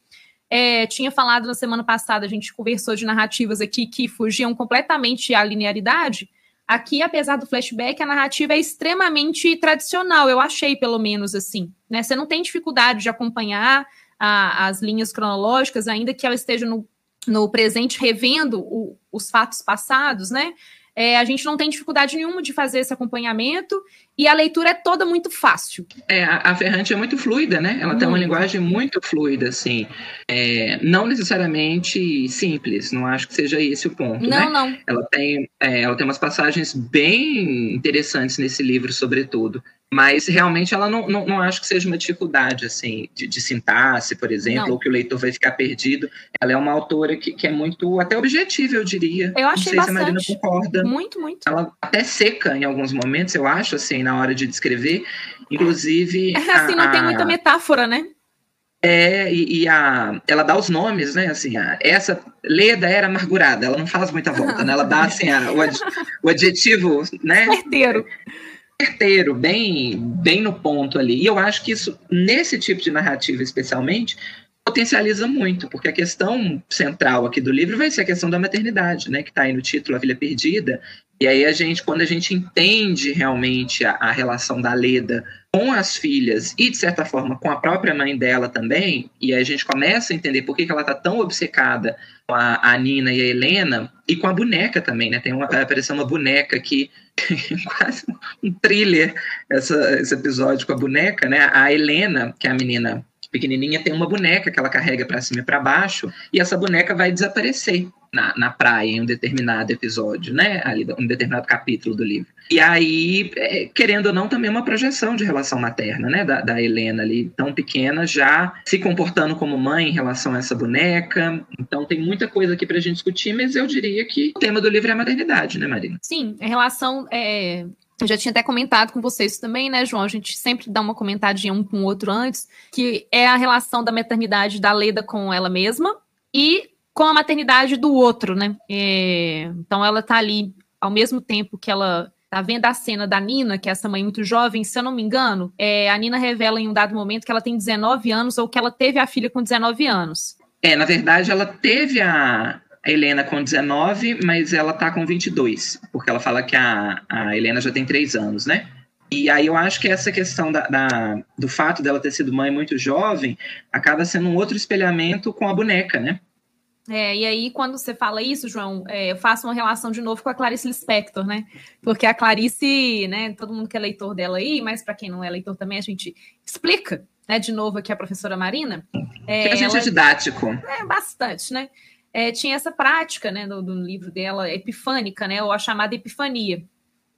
É, tinha falado na semana passada, a gente conversou de narrativas aqui que fugiam completamente à linearidade. Aqui, apesar do flashback, a narrativa é extremamente tradicional, eu achei, pelo menos assim. Né? Você não tem dificuldade de acompanhar a, as linhas cronológicas, ainda que ela esteja no, no presente revendo o, os fatos passados, né? É, a gente não tem dificuldade nenhuma de fazer esse acompanhamento e a leitura é toda muito fácil. É, a, a Ferrante é muito fluida, né? Ela muito. tem uma linguagem muito fluida, assim. É, não necessariamente simples, não acho que seja esse o ponto. Não, né? não. Ela tem, é, ela tem umas passagens bem interessantes nesse livro, sobretudo. Mas realmente ela não, não, não acho que seja uma dificuldade, assim, de, de sintaxe, por exemplo, não. ou que o leitor vai ficar perdido. Ela é uma autora que, que é muito, até objetiva, eu diria. Eu achei não sei bastante. se a Marina concorda. Muito, muito. Ela até seca em alguns momentos, eu acho, assim, na hora de descrever. Inclusive. É, assim, não a, tem muita metáfora, né? É, e, e, a, ela dá os nomes, né? Assim, a, essa Leda era amargurada, ela não faz muita volta, né? Ela dá assim a, o, ad, o adjetivo, né? Certeiro certeiro, bem, bem no ponto ali. E eu acho que isso, nesse tipo de narrativa especialmente, potencializa muito, porque a questão central aqui do livro vai ser a questão da maternidade, né, que está aí no título A Filha Perdida. E aí a gente, quando a gente entende realmente a, a relação da Leda com as filhas e, de certa forma, com a própria mãe dela também, e aí a gente começa a entender por que, que ela está tão obcecada com a, a, Nina e a Helena, e com a boneca também, né? Tem uma, apareceu uma boneca aqui, quase um thriller, essa, esse episódio com a boneca, né? A Helena, que é a menina pequenininha, tem uma boneca que ela carrega para cima e para baixo, e essa boneca vai desaparecer na, na praia em um determinado episódio, né? Ali, um determinado capítulo do livro. E aí, é, querendo ou não, também é uma projeção de relação materna, né? Da, da Helena ali, tão pequena, já se comportando como mãe em relação a essa boneca. Então tem muita coisa aqui pra gente discutir, mas eu diria que o tema do livro é a maternidade, né, Marina? Sim, em relação. É eu já tinha até comentado com vocês também, né, João? A gente sempre dá uma comentadinha um com o outro antes, que é a relação da maternidade da Leda com ela mesma e com a maternidade do outro, né? É, então ela tá ali ao mesmo tempo que ela tá vendo a cena da Nina, que é essa mãe muito jovem, se eu não me engano, é, a Nina revela em um dado momento que ela tem 19 anos ou que ela teve a filha com 19 anos. É, na verdade, ela teve a, a Helena com 19, mas ela tá com 22, porque ela fala que a, a Helena já tem 3 anos, né? E aí eu acho que essa questão da, da, do fato dela ter sido mãe muito jovem acaba sendo um outro espelhamento com a boneca, né? É, e aí, quando você fala isso, João, é, eu faço uma relação de novo com a Clarice Lispector, né? Porque a Clarice, né, todo mundo que é leitor dela aí, mas para quem não é leitor também, a gente explica, né, de novo aqui a professora Marina. É, a gente ela, é didático. É, bastante, né? É, tinha essa prática, né, do, do, livro dela, epifânica, né, ou a chamada epifania.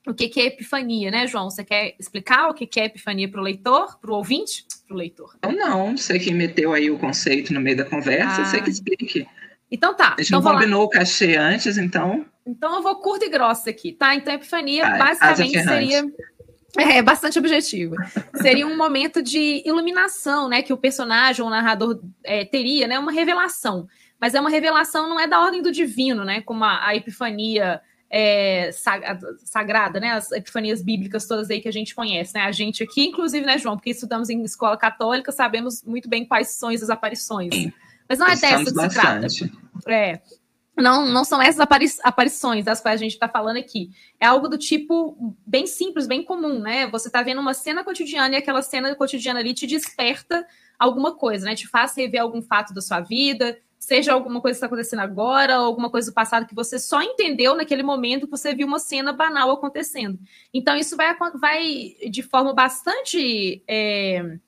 O que, que é epifania, né, João? Você quer explicar o que, que é epifania para o leitor, para o ouvinte? Para o leitor. Não, não, você que meteu aí o conceito no meio da conversa, ah. você que explique. Então tá. A gente então não combinou lá. o cachê antes, então. Então eu vou curto e grossa aqui, tá? Então, epifania basicamente seria. É, bastante objetivo. Seria um momento de iluminação, né? Que o personagem ou o narrador é, teria, né? Uma revelação. Mas é uma revelação, não é da ordem do divino, né? Como a, a epifania é, sagrada, né? As epifanias bíblicas todas aí que a gente conhece, né? A gente aqui, inclusive, né, João? Porque estudamos em escola católica, sabemos muito bem quais são essas aparições. Mas não é dessa que bastante. se trata. É. Não, não são essas apari aparições das quais a gente está falando aqui. É algo do tipo bem simples, bem comum, né? Você está vendo uma cena cotidiana e aquela cena cotidiana ali te desperta alguma coisa, né? Te faz rever algum fato da sua vida, seja alguma coisa que está acontecendo agora, ou alguma coisa do passado que você só entendeu naquele momento que você viu uma cena banal acontecendo. Então, isso vai, vai de forma bastante. É,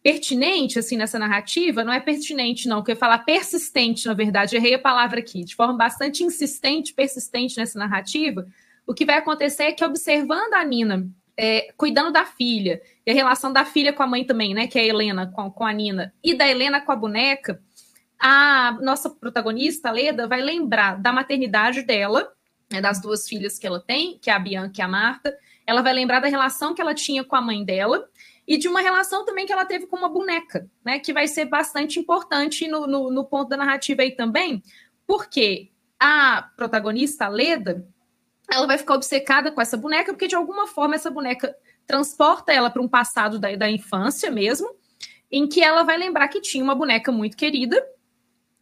pertinente assim nessa narrativa, não é pertinente não, que eu ia falar persistente, na verdade, errei a palavra aqui, de forma bastante insistente, persistente nessa narrativa, o que vai acontecer é que observando a Nina é, cuidando da filha, e a relação da filha com a mãe também, né, que é a Helena com, com a Nina, e da Helena com a boneca, a nossa protagonista, Leda, vai lembrar da maternidade dela, né, das duas filhas que ela tem, que é a Bianca e a Marta, ela vai lembrar da relação que ela tinha com a mãe dela, e de uma relação também que ela teve com uma boneca, né? Que vai ser bastante importante no, no, no ponto da narrativa aí também, porque a protagonista, a Leda, ela vai ficar obcecada com essa boneca, porque de alguma forma essa boneca transporta ela para um passado da, da infância mesmo, em que ela vai lembrar que tinha uma boneca muito querida,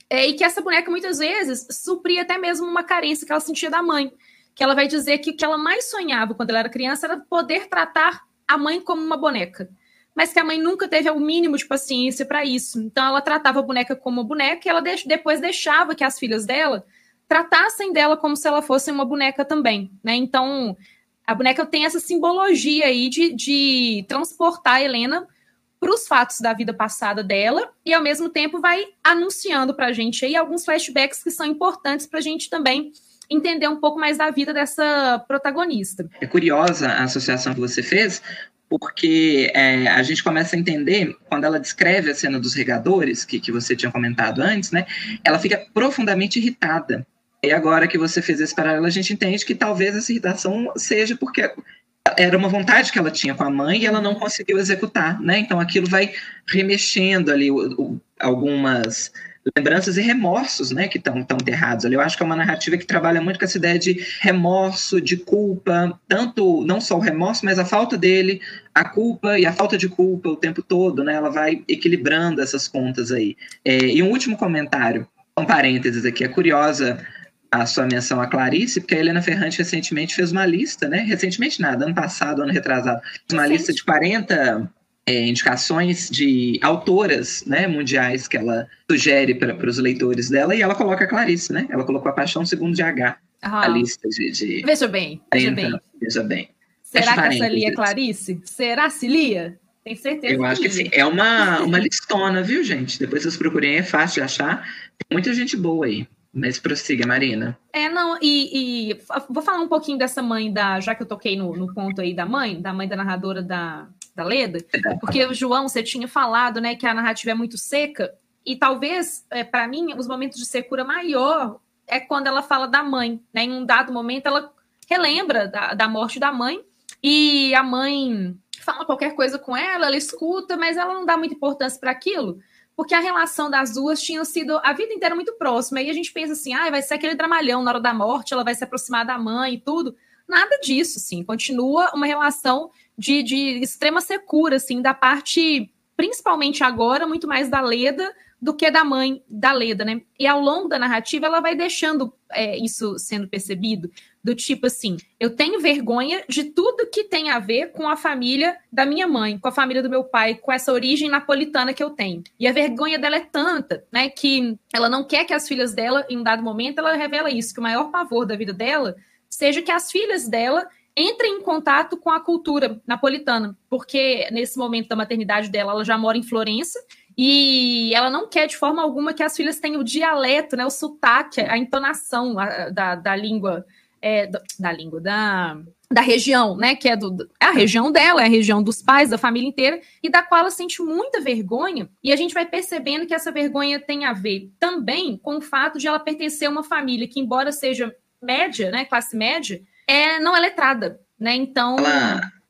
é, e que essa boneca muitas vezes supria até mesmo uma carência que ela sentia da mãe. Que ela vai dizer que o que ela mais sonhava quando ela era criança era poder tratar a mãe como uma boneca. Mas que a mãe nunca teve o mínimo de paciência para isso. Então ela tratava a boneca como uma boneca e ela depois deixava que as filhas dela tratassem dela como se ela fosse uma boneca também, né? Então a boneca tem essa simbologia aí de, de transportar a Helena para os fatos da vida passada dela e ao mesmo tempo vai anunciando para a gente aí alguns flashbacks que são importantes para a gente também entender um pouco mais da vida dessa protagonista. É curiosa a associação que você fez, porque é, a gente começa a entender, quando ela descreve a cena dos regadores, que, que você tinha comentado antes, né, ela fica profundamente irritada. E agora que você fez esse paralelo, a gente entende que talvez essa irritação seja porque era uma vontade que ela tinha com a mãe e ela não conseguiu executar, né? Então aquilo vai remexendo ali o, o, algumas lembranças e remorsos, né, que estão tão enterrados ali. Eu acho que é uma narrativa que trabalha muito com essa ideia de remorso, de culpa, tanto não só o remorso, mas a falta dele, a culpa e a falta de culpa o tempo todo, né? Ela vai equilibrando essas contas aí. É, e um último comentário, um parênteses aqui, é curiosa a sua menção a Clarice, porque a Helena Ferrante recentemente fez uma lista, né? Recentemente nada, ano passado, ano retrasado, uma lista de 40 é, indicações de autoras né, mundiais que ela sugere para os leitores dela e ela coloca a Clarice, né? Ela colocou a Paixão Segundo de H, ah. a lista de, de. Veja bem, veja bem. Veja bem. Será que essa lia é Clarice? Será se lia? Tem certeza Eu acho que, que sim. É uma, uma listona, viu, gente? Depois vocês procurem, é fácil de achar. Tem muita gente boa aí. Mas prossiga, Marina. É, não, e, e, vou falar um pouquinho dessa mãe da. Já que eu toquei no, no ponto aí da mãe, da mãe da narradora da, da Leda, porque o João, você tinha falado, né, que a narrativa é muito seca, e talvez, é, para mim, os momentos de secura maior é quando ela fala da mãe, né? Em um dado momento, ela relembra da, da morte da mãe, e a mãe fala qualquer coisa com ela, ela escuta, mas ela não dá muita importância para aquilo, porque a relação das duas tinha sido a vida inteira muito próxima. E a gente pensa assim, ah, vai ser aquele dramalhão na hora da morte, ela vai se aproximar da mãe e tudo. Nada disso, sim. Continua uma relação de, de extrema secura, assim, da parte, principalmente agora, muito mais da Leda do que da mãe da Leda, né? E ao longo da narrativa, ela vai deixando é, isso sendo percebido, do tipo assim, eu tenho vergonha de tudo que tem a ver com a família da minha mãe, com a família do meu pai, com essa origem napolitana que eu tenho. E a vergonha dela é tanta, né, que ela não quer que as filhas dela, em um dado momento, ela revela isso, que o maior pavor da vida dela seja que as filhas dela entrem em contato com a cultura napolitana, porque nesse momento da maternidade dela, ela já mora em Florença e ela não quer de forma alguma que as filhas tenham o dialeto, né, o sotaque, a entonação da, da língua, é, da língua, da, da região, né, que é, do, é a região dela, é a região dos pais, da família inteira, e da qual ela sente muita vergonha, e a gente vai percebendo que essa vergonha tem a ver também com o fato de ela pertencer a uma família que, embora seja média, né, classe média, é, não é letrada, né? Então.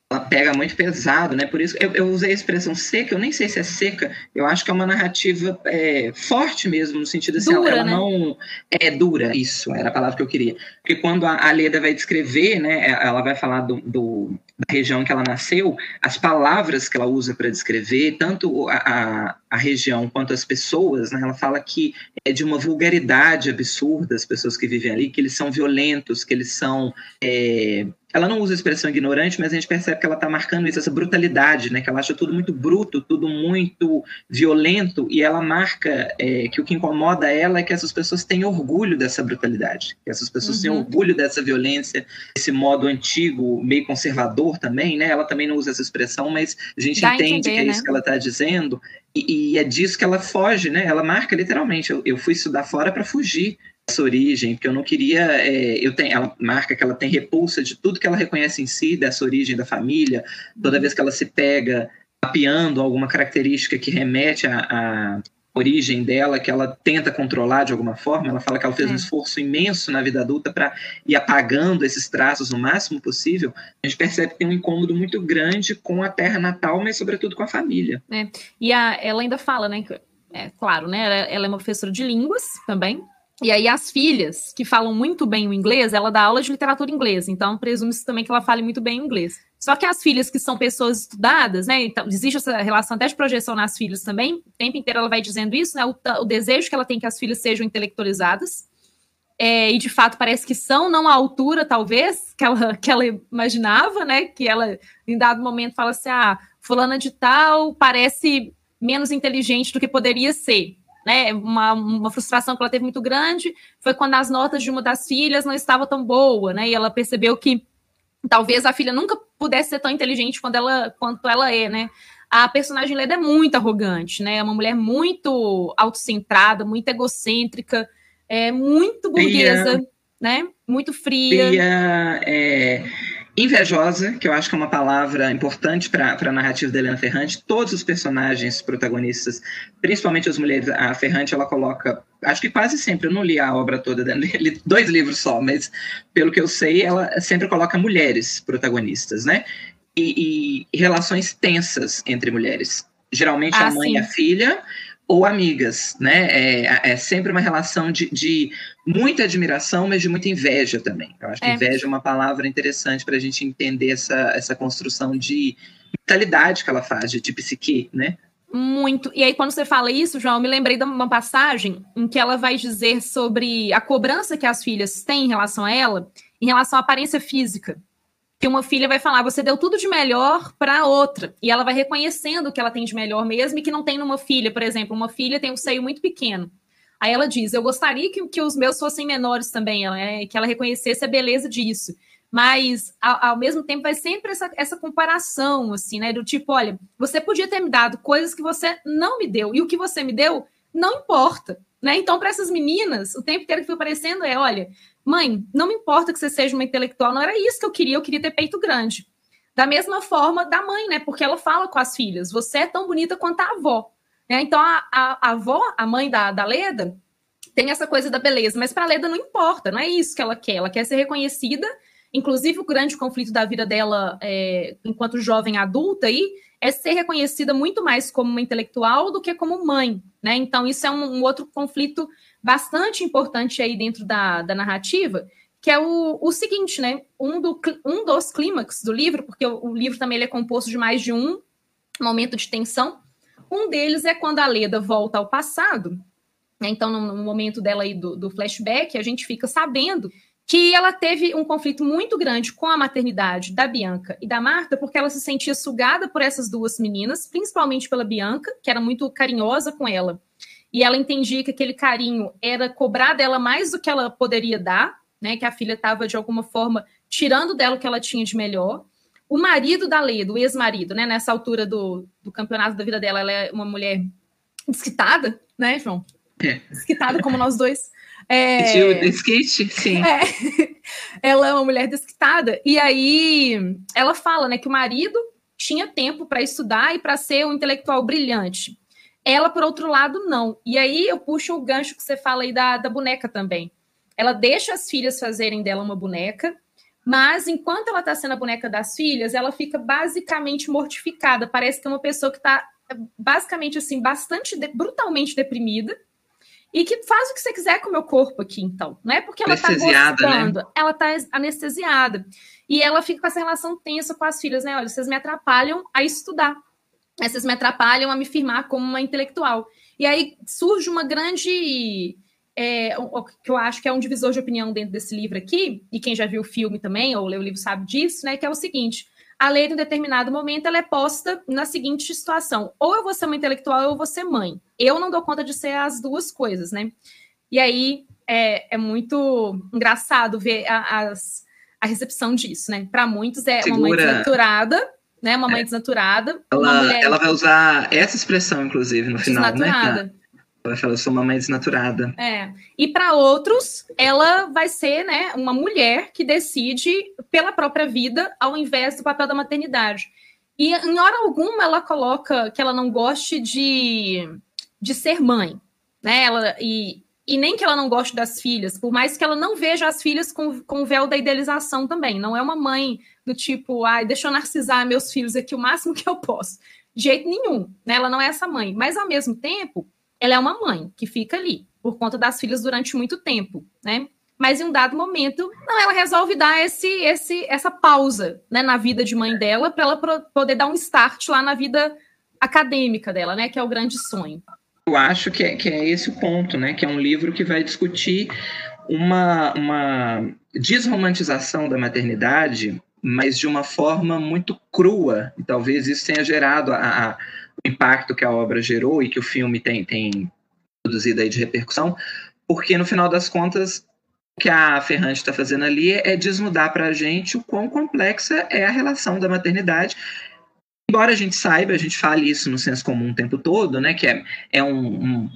Ela pega muito pesado, né? Por isso eu, eu, usei a expressão seca, eu nem sei se é seca, eu acho que é uma narrativa é, forte mesmo, no sentido assim, dura, ela, né? não é dura, isso era a palavra que eu queria. Porque quando a, a Leda vai descrever, né, ela vai falar do, do, da região que ela nasceu, as palavras que ela usa para descrever, tanto a, a, a, região quanto as pessoas, né, ela fala que é de uma vulgaridade absurda as pessoas que vivem ali, que eles são violentos, que eles são é, ela não usa a expressão ignorante, mas a gente percebe que ela está marcando isso, essa brutalidade, né? Que ela acha tudo muito bruto, tudo muito violento, e ela marca é, que o que incomoda ela é que essas pessoas têm orgulho dessa brutalidade, que essas pessoas uhum. têm orgulho dessa violência, esse modo antigo, meio conservador também, né? Ela também não usa essa expressão, mas a gente Dá entende entender, que é né? isso que ela está dizendo, e, e, é disso que ela foge, né? Ela marca literalmente. Eu, eu fui estudar fora para fugir essa origem, porque eu não queria. É, eu tenho, ela marca que ela tem repulsa de tudo que ela reconhece em si, dessa origem da família. Toda vez que ela se pega mapeando alguma característica que remete à, origem dela, que ela tenta controlar de alguma forma, ela fala que ela fez é. um esforço imenso na vida adulta para ir apagando esses traços o máximo possível. A gente percebe que tem um incômodo muito grande com a terra natal, mas sobretudo com a família. É. E a, ela ainda fala, né? É claro, né? Ela, ela é uma professora de línguas também, e aí as filhas, que falam muito bem o inglês, ela dá aula de literatura inglesa, então presume-se também que ela fale muito bem o inglês. Só que as filhas que são pessoas estudadas, né, então existe essa relação até de projeção nas filhas também, o tempo inteiro ela vai dizendo isso, né, o, o desejo que ela tem que as filhas sejam intelectualizadas, é, e de fato parece que são, não à altura, talvez, que ela, que ela imaginava, né, que ela em dado momento fala assim, ah, fulana de tal parece menos inteligente do que poderia ser, né, uma, uma frustração que ela teve muito grande foi quando as notas de uma das filhas não estavam tão boa, né, e ela percebeu que talvez a filha nunca pudesse ser tão inteligente quanto ela, quanto ela é, né. A personagem Leda é muito arrogante, né, é uma mulher muito autocentrada, muito egocêntrica, é muito burguesa, fria. né, muito fria. fria é invejosa, que eu acho que é uma palavra importante para a narrativa da Helena Ferrante. Todos os personagens protagonistas, principalmente as mulheres, a Ferrante ela coloca, acho que quase sempre, eu não li a obra toda, li dois livros só, mas pelo que eu sei, ela sempre coloca mulheres protagonistas, né? E, e relações tensas entre mulheres. Geralmente ah, a mãe sim. e a filha, ou amigas, né? É, é sempre uma relação de, de, muita admiração, mas de muita inveja também. Eu acho que é. inveja é uma palavra interessante para a gente entender essa, essa construção de mentalidade que ela faz, de, de psique, né? Muito. E aí, quando você fala isso, João, eu me lembrei de uma passagem em que ela vai dizer sobre a cobrança que as filhas têm em relação a ela, em relação à aparência física que uma filha vai falar, você deu tudo de melhor para outra, e ela vai reconhecendo o que ela tem de melhor mesmo e que não tem numa filha, por exemplo, uma filha tem um seio muito pequeno. Aí ela diz, eu gostaria que, que os meus fossem menores também, ela, é, que ela reconhecesse a beleza disso. Mas, ao, ao, mesmo tempo, vai sempre essa, essa comparação, assim, né? Do tipo, olha, você podia ter me dado coisas que você não me deu, e o que você me deu não importa, né? Então, para essas meninas, o tempo inteiro que foi aparecendo é, olha, Mãe, não me importa que você seja uma intelectual, não era isso que eu queria, eu queria ter peito grande. Da mesma forma da mãe, né? Porque ela fala com as filhas: você é tão bonita quanto a avó. Né? Então a, a, a, avó, a mãe da, da Leda, tem essa coisa da beleza, mas para a Leda não importa, não é isso que ela quer. Ela quer ser reconhecida Inclusive, o grande conflito da vida dela é, enquanto jovem adulta aí é ser reconhecida muito mais como uma intelectual do que como mãe, né? Então, isso é um, um outro conflito bastante importante aí dentro da, da narrativa, que é o, o seguinte, né? Um, do, um dos clímax do livro, porque o, o livro também é composto de mais de um momento de tensão. Um deles é quando a Leda volta ao passado. Né? Então, no, no, momento dela aí do, do flashback, a gente fica sabendo que ela teve um conflito muito grande com a maternidade da Bianca e da Marta, porque ela se sentia sugada por essas duas meninas, principalmente pela Bianca, que era muito carinhosa com ela. E ela entendia que aquele carinho era cobrar dela mais do que ela poderia dar, né? Que a filha estava, de alguma forma, tirando dela o que ela tinha de melhor. O marido da Leda, o ex-marido, né? Nessa altura do, do campeonato da vida dela, ela é uma mulher desquitada, né, João? É. Desquitada como nós dois. É... Desquite, sim. É. Ela é uma mulher desquitada. E aí ela fala, né, que o marido tinha tempo para estudar e para ser um intelectual brilhante. Ela, por outro lado, não. E aí eu puxo o gancho que você fala aí da, da boneca também. Ela deixa as filhas fazerem dela uma boneca, mas enquanto ela está sendo a boneca das filhas, ela fica basicamente mortificada. Parece que é uma pessoa que está basicamente assim, bastante de, brutalmente deprimida e que faz o que você quiser com o meu corpo aqui, então. Não é porque ela está gostando, né? ela está anestesiada. E ela fica com essa relação tensa com as filhas, né? Olha, vocês me atrapalham a estudar. Vocês me atrapalham a me firmar como uma intelectual. E aí surge uma grande. É, o que eu acho que é um divisor de opinião dentro desse livro aqui, e quem já viu o filme também, ou leu o livro sabe disso, né? Que é o seguinte: a lei, em um determinado momento, ela é posta na seguinte situação: ou eu vou ser uma intelectual ou eu vou ser mãe. Eu não dou conta de ser as duas coisas, né? E aí é, é muito engraçado ver a, as, a recepção disso, né? Para muitos é Segura. uma mãe desnaturada, né? Uma mãe é. desnaturada. Ela, mulher... ela vai usar essa expressão, inclusive, no final, né? Ela fala, eu sou uma mãe desnaturada. É. E para outros, ela vai ser né, uma mulher que decide pela própria vida ao invés do papel da maternidade. E em hora alguma ela coloca que ela não goste de, de ser mãe. Né? Ela, e, e nem que ela não goste das filhas, por mais que ela não veja as filhas com, com o véu da idealização também. Não é uma mãe do tipo, ai, deixa eu narcisar meus filhos aqui o máximo que eu posso. De jeito nenhum, né? Ela não é essa mãe. Mas, ao mesmo tempo, ela é uma mãe que fica ali por conta das filhas durante muito tempo, né? Mas em um dado momento, não, ela resolve dar esse, esse, essa pausa né, na vida de mãe dela para ela poder dar um start lá na vida acadêmica dela, né? Que é o grande sonho. Eu acho que é, que é esse o ponto, né? Que é um livro que vai discutir uma, uma desromantização da maternidade, mas de uma forma muito crua. E talvez isso tenha gerado a, a o impacto que a obra gerou e que o filme tem, tem produzido aí de repercussão, porque no final das contas o que a Ferrante está fazendo ali é desnudar para a gente o quão complexa é a relação da maternidade. Embora a gente saiba, a gente fale isso no senso comum o tempo todo, né, que é, é um, um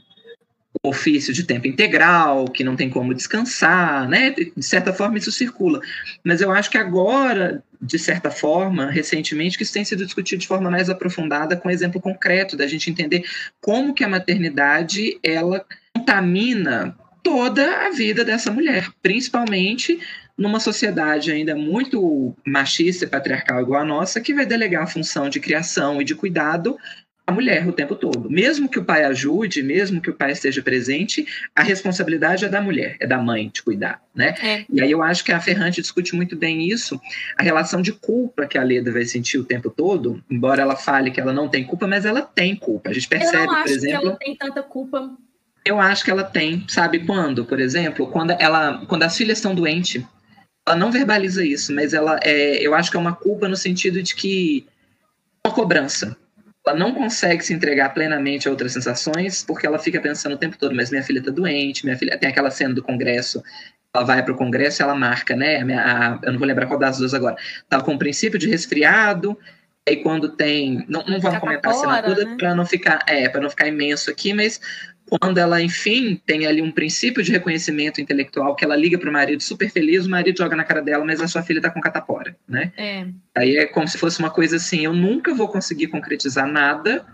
ofício de tempo integral, que não tem como descansar, né? De certa forma isso circula. Mas eu acho que agora, de certa forma, recentemente, que isso tem sido discutido de forma mais aprofundada com exemplo concreto da gente entender como que a maternidade ela contamina toda a vida dessa mulher, principalmente numa sociedade ainda muito machista e patriarcal igual a nossa, que vai delegar a função de criação e de cuidado a mulher o tempo todo. Mesmo que o pai ajude, mesmo que o pai esteja presente, a responsabilidade é da mulher, é da mãe de cuidar, né? É. E aí eu acho que a Ferrante discute muito bem isso, a relação de culpa que a Leda vai sentir o tempo todo, embora ela fale que ela não tem culpa, mas ela tem culpa. A gente percebe, por exemplo. Que ela tem tanta culpa. Eu acho que ela tem, sabe quando? Por exemplo, quando ela, quando as filhas estão doentes, ela não verbaliza isso, mas ela é, eu acho que é uma culpa no sentido de que uma cobrança ela não consegue se entregar plenamente a outras sensações porque ela fica pensando o tempo todo, mas minha filha está doente, minha filha tem aquela cena do congresso, ela vai para o congresso e ela marca, né? A a, eu não vou lembrar qual das duas agora. Estava com o princípio de resfriado, e quando tem, não, não vamos comentar a cena toda né? para não ficar, é, para não ficar imenso aqui, mas quando ela, enfim, tem ali um princípio de reconhecimento intelectual, que ela liga para o marido super feliz, o marido joga na cara dela, mas a sua filha está com catapora, né? É. Aí é como se fosse uma coisa assim, eu nunca vou conseguir concretizar nada,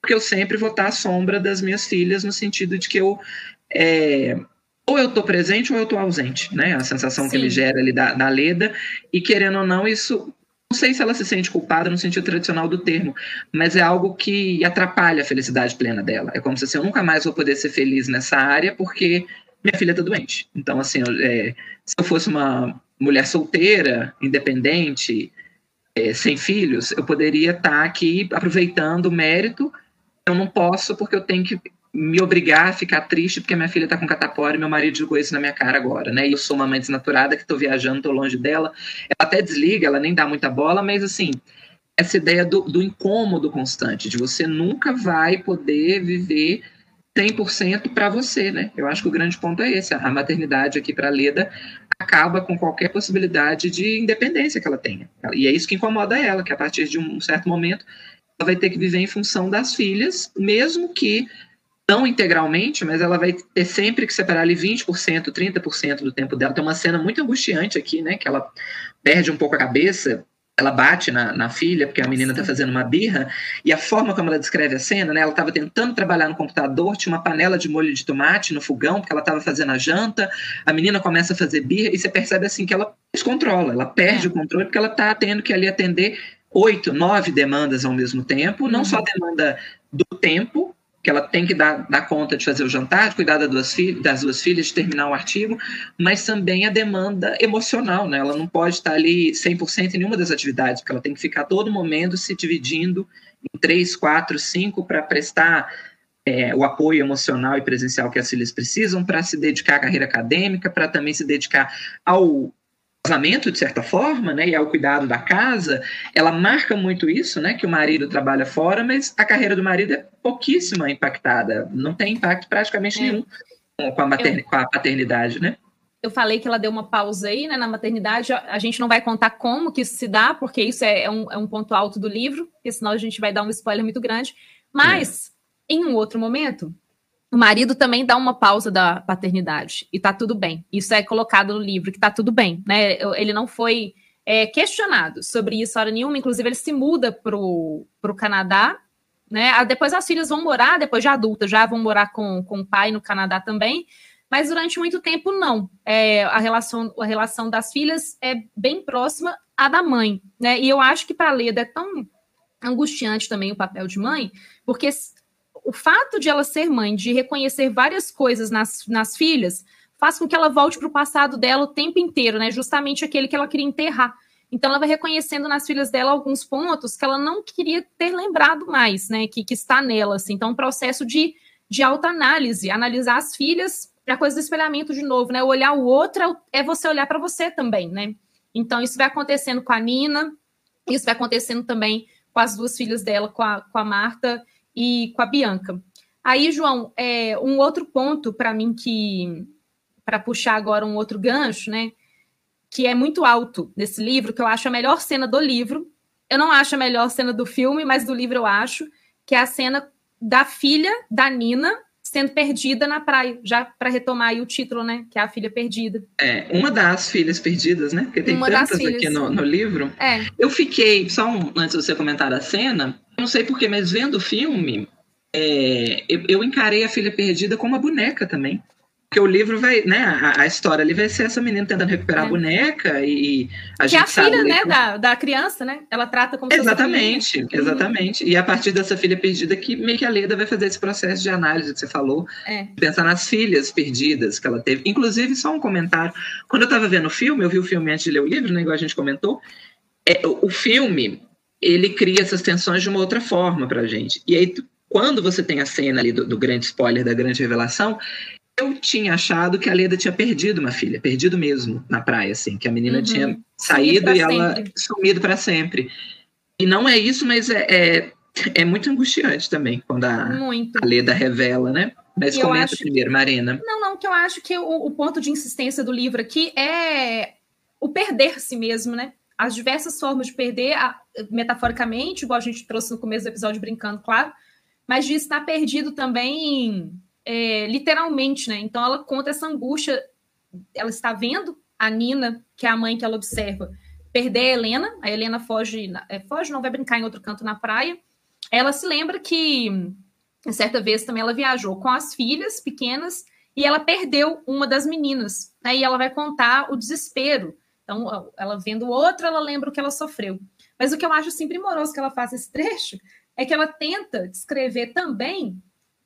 porque eu sempre vou estar à sombra das minhas filhas, no sentido de que eu é, ou eu estou presente ou eu estou ausente, né? A sensação Sim. que ele gera ali da, da Leda, e querendo ou não, isso não sei se ela se sente culpada no sentido tradicional do termo, mas é algo que atrapalha a felicidade plena dela. É como se assim, eu nunca mais vou poder ser feliz nessa área porque minha filha está doente. Então, assim, é, se eu fosse uma mulher solteira, independente, é, sem filhos, eu poderia estar tá aqui aproveitando o mérito. Eu não posso porque eu tenho que me obrigar a ficar triste porque minha filha está com catapora e meu marido jogou isso na minha cara agora, né? E eu sou uma mãe desnaturada que estou viajando, estou longe dela. Ela até desliga, ela nem dá muita bola, mas assim, essa ideia do, do incômodo constante, de você nunca vai poder viver 100% para você, né? Eu acho que o grande ponto é esse. A maternidade aqui para Leda acaba com qualquer possibilidade de independência que ela tenha. E é isso que incomoda ela, que a partir de um certo momento ela vai ter que viver em função das filhas, mesmo que não integralmente, mas ela vai ter sempre que separar ali 20%, 30% do tempo dela. Tem uma cena muito angustiante aqui, né? Que ela perde um pouco a cabeça, ela bate na, na filha, porque a menina está fazendo uma birra, e a forma como ela descreve a cena, né? Ela estava tentando trabalhar no computador, tinha uma panela de molho de tomate no fogão, porque ela estava fazendo a janta, a menina começa a fazer birra, e você percebe assim que ela descontrola, ela perde é. o controle, porque ela está tendo que ali atender oito, nove demandas ao mesmo tempo, não uhum. só a demanda do tempo, que ela tem que dar, dar conta de fazer o jantar, de cuidar das duas, filhas, das duas filhas, de terminar o artigo, mas também a demanda emocional, né? Ela não pode estar ali 100% em nenhuma das atividades, porque ela tem que ficar todo momento se dividindo em três, quatro, cinco para prestar é, o apoio emocional e presencial que as filhas precisam, para se dedicar à carreira acadêmica, para também se dedicar ao casamento, de certa forma, né, e ao cuidado da casa, ela marca muito isso, né, que o marido trabalha fora, mas a carreira do marido é pouquíssima impactada, não tem impacto praticamente é. nenhum com a, matern... com a paternidade, né? Eu falei que ela deu uma pausa aí, né, na maternidade. A gente não vai contar como que isso se dá, porque isso é, é um, é um ponto alto do livro, porque senão a gente vai dar um spoiler muito grande. Mas, é. em um outro momento, o marido também dá uma pausa da paternidade e tá tudo bem. Isso é colocado no livro, que tá tudo bem, né? Ele não foi é, questionado sobre isso hora nenhuma, inclusive ele se muda pro, pro Canadá, né? Ah, depois as filhas vão morar, depois de adulta, já vão morar com, com o pai no Canadá também, mas durante muito tempo não. É, a, relação, a relação das filhas é bem próxima à da mãe, né? E eu acho que para Leda é tão angustiante também o papel de mãe, porque o fato de ela ser mãe, de reconhecer várias coisas nas, nas filhas, faz com que ela volte para o passado dela o tempo inteiro, né? Justamente aquele que ela queria enterrar. Então ela vai reconhecendo nas filhas dela alguns pontos que ela não queria ter lembrado mais, né? Que, que está nela, assim. Então, um processo de, de autoanálise, analisar as filhas, a coisa do espelhamento de novo, né? Olhar o outro é você olhar para você também, né? Então, isso vai acontecendo com a Nina, isso vai acontecendo também com as duas filhas dela, com a, com a Marta e com a Bianca. Aí, João, é, um outro ponto para mim que, para puxar agora um outro gancho, né? Que é muito alto nesse livro, que eu acho a melhor cena do livro. Eu não acho a melhor cena do filme, mas do livro eu acho, que é a cena da filha da Nina sendo perdida na praia, já para retomar aí o título, né? Que é a filha perdida. É, uma das filhas perdidas, né? Porque tem uma tantas aqui no, no, livro. É. Eu fiquei, só um, antes de você comentar a cena, não sei porquê, mas vendo o filme, é, eu, eu, encarei a filha perdida como uma boneca também. Porque o livro vai, né? A, a história ali vai ser essa menina tentando recuperar é. a boneca e a que gente é a filha, né, da, da criança, né? Ela trata como Exatamente, exatamente. E a partir dessa filha perdida que meio que a Leda vai fazer esse processo de análise que você falou, é. pensar nas filhas perdidas que ela teve. Inclusive, só um comentário. Quando eu estava vendo o filme, eu vi o filme antes de ler o livro, né? Igual a gente comentou. É, o, o filme, ele cria essas tensões de uma outra forma pra gente. E aí, quando você tem a cena ali do, do grande spoiler, da grande revelação, eu tinha achado que a Leda tinha perdido uma filha, perdido mesmo na praia, assim, que a menina uhum. tinha saído e ela sempre. sumido para sempre. E não é isso, mas é, é, é muito angustiante também quando a, a Leda revela, né? Mas e comenta primeiro, Marina. Não, não, que eu acho que o, o ponto de insistência do livro aqui é o perder-se mesmo, né? As diversas formas de perder, metaforicamente, igual a gente trouxe no começo do episódio brincando, claro, mas de estar perdido também é, literalmente, né? Então ela conta essa angústia. Ela está vendo a Nina, que é a mãe que ela observa, perder a Helena. A Helena foge, é, foge, não vai brincar em outro canto na praia. Ela se lembra que certa vez também ela viajou com as filhas pequenas e ela perdeu uma das meninas. Né? E ela vai contar o desespero. Então, ela vendo o outro, ela lembra o que ela sofreu. Mas o que eu acho assim primoroso que ela faz esse trecho é que ela tenta descrever também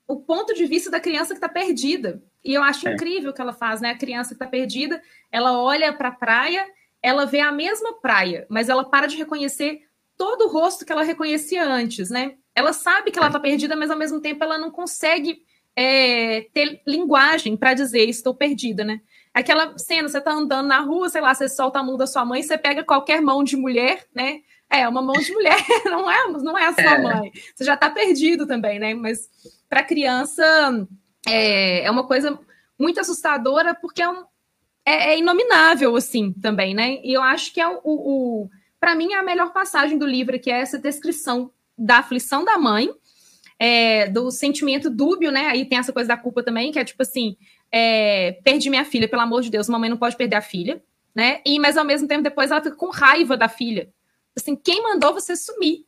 o ponto de vista da criança que está perdida. E eu acho é. incrível o que ela faz, né? A criança que está perdida, ela olha para a praia, ela vê a mesma praia, mas ela para de reconhecer todo o rosto que ela reconhecia antes, né? Ela sabe que ela está perdida, mas ao mesmo tempo ela não consegue é, ter linguagem para dizer estou perdida, né? Aquela cena, você está andando na rua, sei lá, você solta a mão da sua mãe, você pega qualquer mão de mulher, né? É, uma mão de mulher, não é, não é a sua é. mãe. Você já está perdido também, né? Mas para criança é, é uma coisa muito assustadora, porque é, um, é, é, inominável, assim, também, né? E eu acho que é o, o, o para mim, é a melhor passagem do livro, que é essa descrição da aflição da mãe, é, do sentimento dúbio, né? Aí tem essa coisa da culpa também, que é tipo assim: é, perdi minha filha, pelo amor de Deus, mamãe não pode perder a filha, né? E, mas ao mesmo tempo, depois ela fica com raiva da filha. Assim, quem mandou você sumir,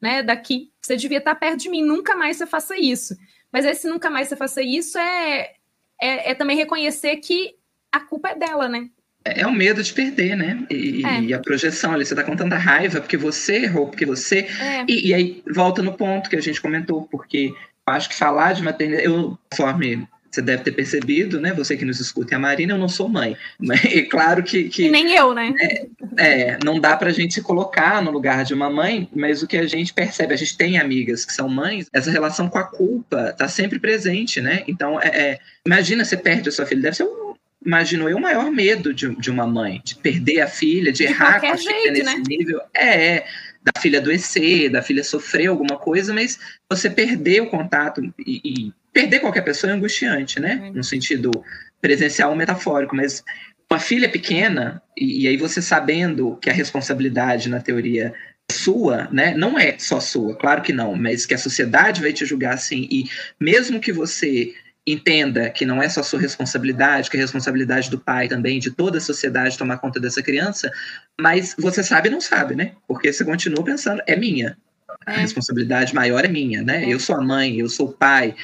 né? Daqui. Você devia estar perto de mim, nunca mais você faça isso. Mas esse nunca mais você faça isso é, é, é também reconhecer que a culpa é dela, né? é o medo de perder, né? E, é. e, a projeção ali, você tá contando a raiva porque você errou, porque você. É. E, e, aí volta no ponto que a gente comentou, porque eu acho que falar de maternidade, eu, conforme você deve ter percebido, né? Você que nos escuta, e a Marina, eu não sou mãe. Mas é claro que. que nem eu, né? É, é, não dá pra gente se colocar no lugar de uma mãe, mas o que a gente percebe, a gente tem amigas que são mães, essa relação com a culpa tá sempre presente, né? Então, é, é imagina você perde a sua filha, deve ser um imagino eu, o maior medo de, de uma mãe, de perder a filha, de, de errar com a jeito, filha nesse né? nível. É, é, da filha adoecer, da filha sofrer alguma coisa, mas você perder o contato e, e perder qualquer pessoa é angustiante, né? No sentido presencial ou metafórico, mas uma filha pequena, e, e aí você sabendo que a responsabilidade, na teoria, é sua, né? Não é só sua, claro que não, mas que a sociedade vai te julgar assim, e mesmo que você entenda que não é só sua responsabilidade, que é responsabilidade do pai também, de toda a sociedade tomar conta dessa criança, mas você sabe e não sabe, né? Porque você continua pensando, é minha. A é. responsabilidade maior é minha, né? É. Eu sou a mãe, eu sou o pai,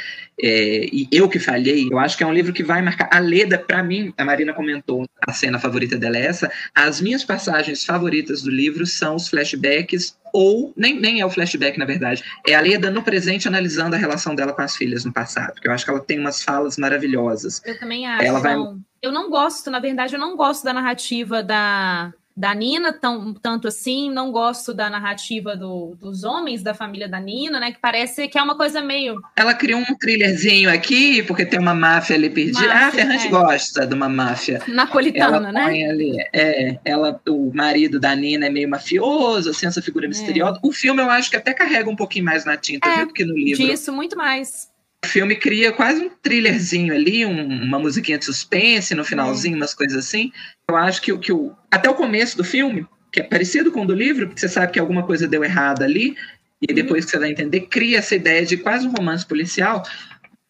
é, e eu que falhei. Eu acho que é um livro que vai marcar. A Leda, para mim, a Marina comentou, a cena favorita dela é essa. As minhas passagens favoritas do livro são os flashbacks ou nem, nem é o flashback, na verdade. É a Leda no presente analisando a relação dela com as filhas no passado. Porque eu acho que ela tem umas falas maravilhosas. Eu também acho. Ela vai... Eu não gosto, na verdade, eu não gosto da narrativa da da Nina, tão, tanto assim, não gosto da narrativa do, dos homens da família da Nina, né? Que parece que é uma coisa meio. Ela criou um thrillerzinho aqui, porque tem uma máfia ali perdida. Máfia, ah, a Ferrante é. gosta de uma máfia. Napolitana, né? Ali, é, ela, o marido da Nina é meio mafioso, assim, essa figura é. misteriosa. O filme eu acho que até carrega um pouquinho mais na tinta, é, viu, do que no livro. Disso, muito mais. O filme cria quase um thrillerzinho ali, um, uma musiquinha de suspense no finalzinho, umas coisas assim. Eu acho que, que o, até o começo do filme, que é parecido com o do livro, porque você sabe que alguma coisa deu errado ali, e depois que você vai entender, cria essa ideia de quase um romance policial.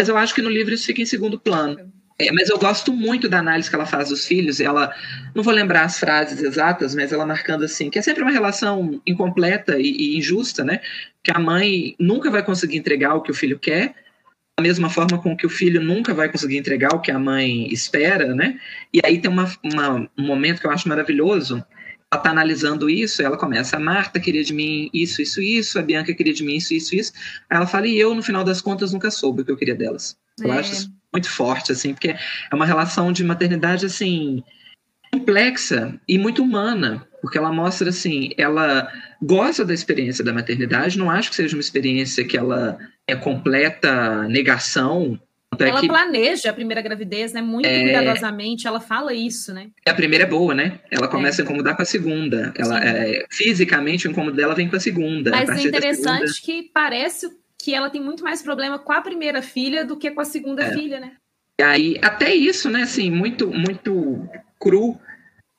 Mas eu acho que no livro isso fica em segundo plano. É, mas eu gosto muito da análise que ela faz dos filhos. Ela, não vou lembrar as frases exatas, mas ela marcando assim, que é sempre uma relação incompleta e, e injusta, né? Que a mãe nunca vai conseguir entregar o que o filho quer, da mesma forma com que o filho nunca vai conseguir entregar o que a mãe espera, né? E aí tem uma, uma, um momento que eu acho maravilhoso. Ela está analisando isso, ela começa, a Marta queria de mim isso, isso, isso, a Bianca queria de mim isso, isso, isso. Aí ela fala, e eu, no final das contas, nunca soube o que eu queria delas. Eu é. acho isso muito forte, assim, porque é uma relação de maternidade, assim, complexa e muito humana, porque ela mostra, assim, ela gosta da experiência da maternidade, não acho que seja uma experiência que ela é completa negação. É ela que, planeja a primeira gravidez, né? Muito é, cuidadosamente, ela fala isso, né? A primeira é boa, né? Ela começa é. a incomodar com a segunda. Ela, é, fisicamente, o incômodo dela vem com a segunda. Mas é interessante segunda... que parece que ela tem muito mais problema com a primeira filha do que com a segunda é. filha, né? E aí, até isso, né? Assim, muito, muito cru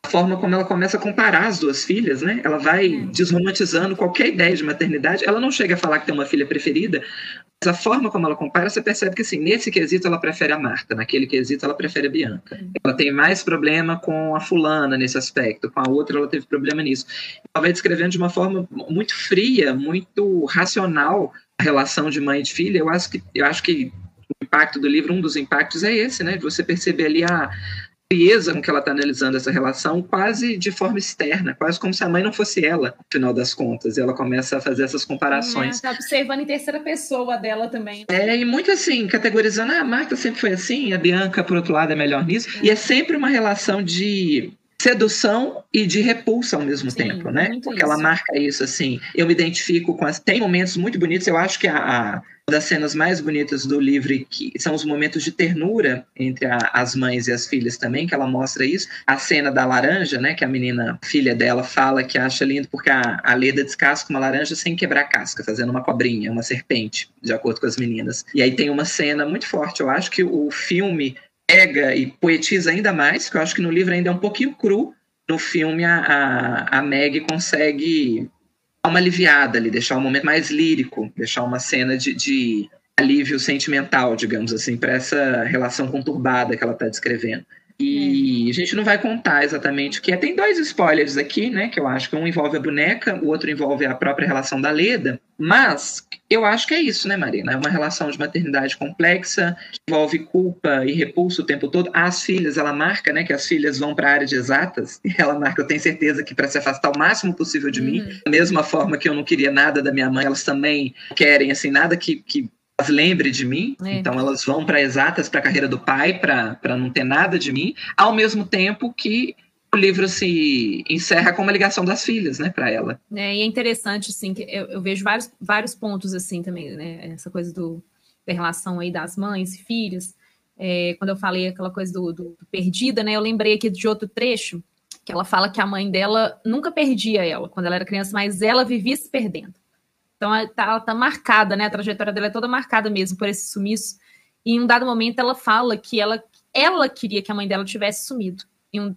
a forma como ela começa a comparar as duas filhas, né? Ela vai é. desromantizando qualquer ideia de maternidade. Ela não chega a falar que tem uma filha preferida, mas a forma como ela compara, você percebe que, assim, nesse quesito ela prefere a Marta, naquele quesito ela prefere a Bianca. Ela tem mais problema com a fulana nesse aspecto, com a outra ela teve problema nisso. Ela vai descrevendo de uma forma muito fria, muito racional a relação de mãe e de filha. Eu acho que, eu acho que impacto do livro, um dos impactos é esse, né? De você perceber ali a frieza com que ela está analisando essa relação, quase de forma externa, quase como se a mãe não fosse ela, no final das contas. E ela começa a fazer essas comparações. Está observando em terceira pessoa dela também. É, e muito assim, categorizando, ah, a Marta sempre foi assim, a Bianca, por outro lado, é melhor nisso. É. E é sempre uma relação de sedução e de repulsa ao mesmo Sim, tempo, né? Porque isso. ela marca isso assim. Eu me identifico com as. Tem momentos muito bonitos. Eu acho que a, a das cenas mais bonitas do livro que são os momentos de ternura entre a, as mães e as filhas também, que ela mostra isso. A cena da laranja, né? Que a menina, filha dela, fala que acha lindo porque a, a Leda descasca uma laranja sem quebrar a casca, fazendo uma cobrinha, uma serpente, de acordo com as meninas. E aí tem uma cena muito forte. Eu acho que o filme pega e poetiza ainda mais, que eu acho que no livro ainda é um pouquinho cru. No filme, a, a, a Meg consegue dar uma aliviada ali, deixar um momento mais lírico, deixar uma cena de, de alívio sentimental, digamos assim, para essa relação conturbada que ela está descrevendo. E é. a gente não vai contar exatamente o que é. Tem dois spoilers aqui, né? Que eu acho que um envolve a boneca, o outro envolve a própria relação da Leda. Mas eu acho que é isso, né, Marina? É uma relação de maternidade complexa, que envolve culpa e repulso o tempo todo. As filhas, ela marca, né, que as filhas vão para a área de exatas. E ela marca, eu tenho certeza que para se afastar o máximo possível de uhum. mim, da mesma forma que eu não queria nada da minha mãe, elas também querem, assim, nada que, que lembre de mim, é. então elas vão para exatas para a carreira do pai, para não ter nada de mim, ao mesmo tempo que o livro se encerra com uma ligação das filhas, né, para ela. É, e é interessante, assim, que eu, eu, vejo vários, vários pontos, assim, também, né, essa coisa do, da relação aí das mães e filhas, é, quando eu falei aquela coisa do, do, do, perdida, né, eu lembrei aqui de outro trecho, que ela fala que a mãe dela nunca perdia ela, quando ela era criança, mas ela vivia se perdendo. Então ela tá, tá marcada, né? A trajetória dela é toda marcada mesmo por esse sumiço. E em um dado momento ela fala que ela, ela queria que a mãe dela tivesse sumido. Um,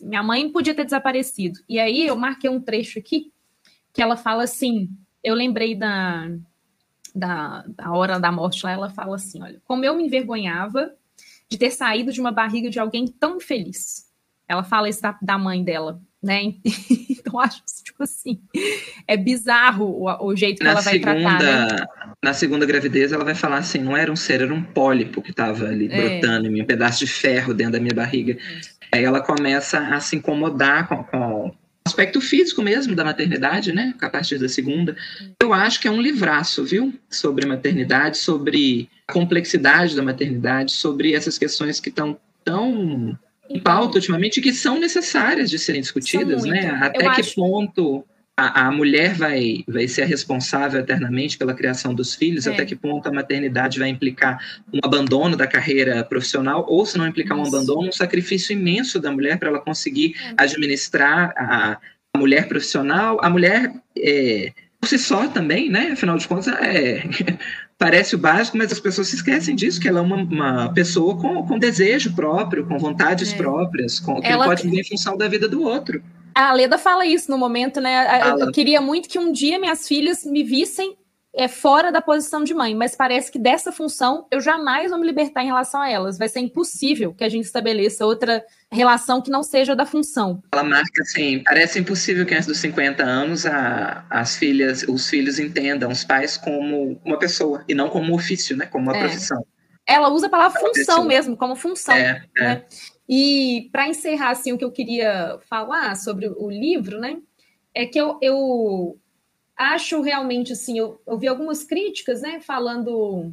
minha mãe podia ter desaparecido. E aí eu marquei um trecho aqui que ela fala assim: eu lembrei da, da, da hora da morte lá, ela fala assim: olha, como eu me envergonhava de ter saído de uma barriga de alguém tão feliz. Ela fala isso da, da mãe dela né? Então acho tipo assim, é bizarro o, o jeito que na ela vai segunda, tratar. Né? Na segunda gravidez ela vai falar assim, não era um ser, era um pólipo que estava ali é. brotando em mim, um pedaço de ferro dentro da minha barriga. É. Aí ela começa a se incomodar com, com o aspecto físico mesmo da maternidade, né? A partir da segunda. Eu acho que é um livraço, viu? Sobre maternidade, sobre a complexidade da maternidade, sobre essas questões que estão tão em pauta ultimamente que são necessárias de serem discutidas, né? Até Eu que acho... ponto a, a, mulher vai, vai ser responsável eternamente pela criação dos filhos, é. até que ponto a maternidade vai implicar um abandono da carreira profissional, ou se não implicar Isso. um abandono, um sacrifício imenso da mulher para ela conseguir é. administrar a, a, mulher profissional, a mulher é, por si só também, né? Afinal de contas, é, parece o básico, mas as pessoas se esquecem disso, que ela é uma, uma pessoa com, com desejo próprio, com vontades é. próprias, com, que ela pode viver em função da vida do outro. A Leda fala isso no momento, né? Fala. Eu queria muito que um dia minhas filhas me vissem é fora da posição de mãe, mas parece que dessa função eu jamais vou me libertar em relação a elas. Vai ser impossível que a gente estabeleça outra relação que não seja da função. Ela marca assim, parece impossível que antes dos 50 anos a, as filhas, os filhos entendam os pais como uma pessoa e não como um ofício, né, como uma é. profissão. Ela usa a palavra função pessoa. mesmo, como função. É, é. né? E para encerrar assim o que eu queria falar sobre o livro, né, é que eu, eu acho realmente assim, eu, eu vi algumas críticas, né, falando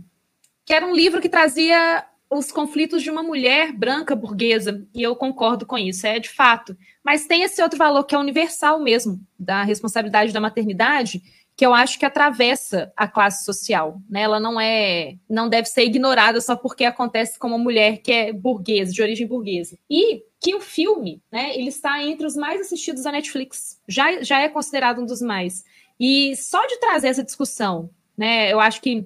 que era um livro que trazia os conflitos de uma mulher branca burguesa, e eu concordo com isso, é de fato. Mas tem esse outro valor que é universal mesmo, da responsabilidade da maternidade, que eu acho que atravessa a classe social, né? Ela não é, não deve ser ignorada só porque acontece com uma mulher que é burguesa, de origem burguesa. E que o filme, né, ele está entre os mais assistidos da Netflix. Já, já é considerado um dos mais. E só de trazer essa discussão, né, eu acho que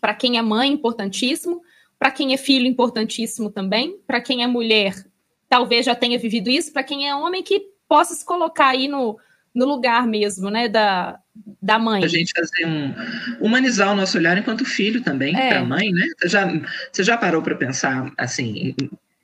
para quem é mãe, importantíssimo, para quem é filho, importantíssimo também, para quem é mulher, talvez já tenha vivido isso, para quem é homem, que possa se colocar aí no, no lugar mesmo, né, da, da mãe. A gente fazer um humanizar o nosso olhar enquanto filho também é. para a mãe, né? Você já, você já parou para pensar assim,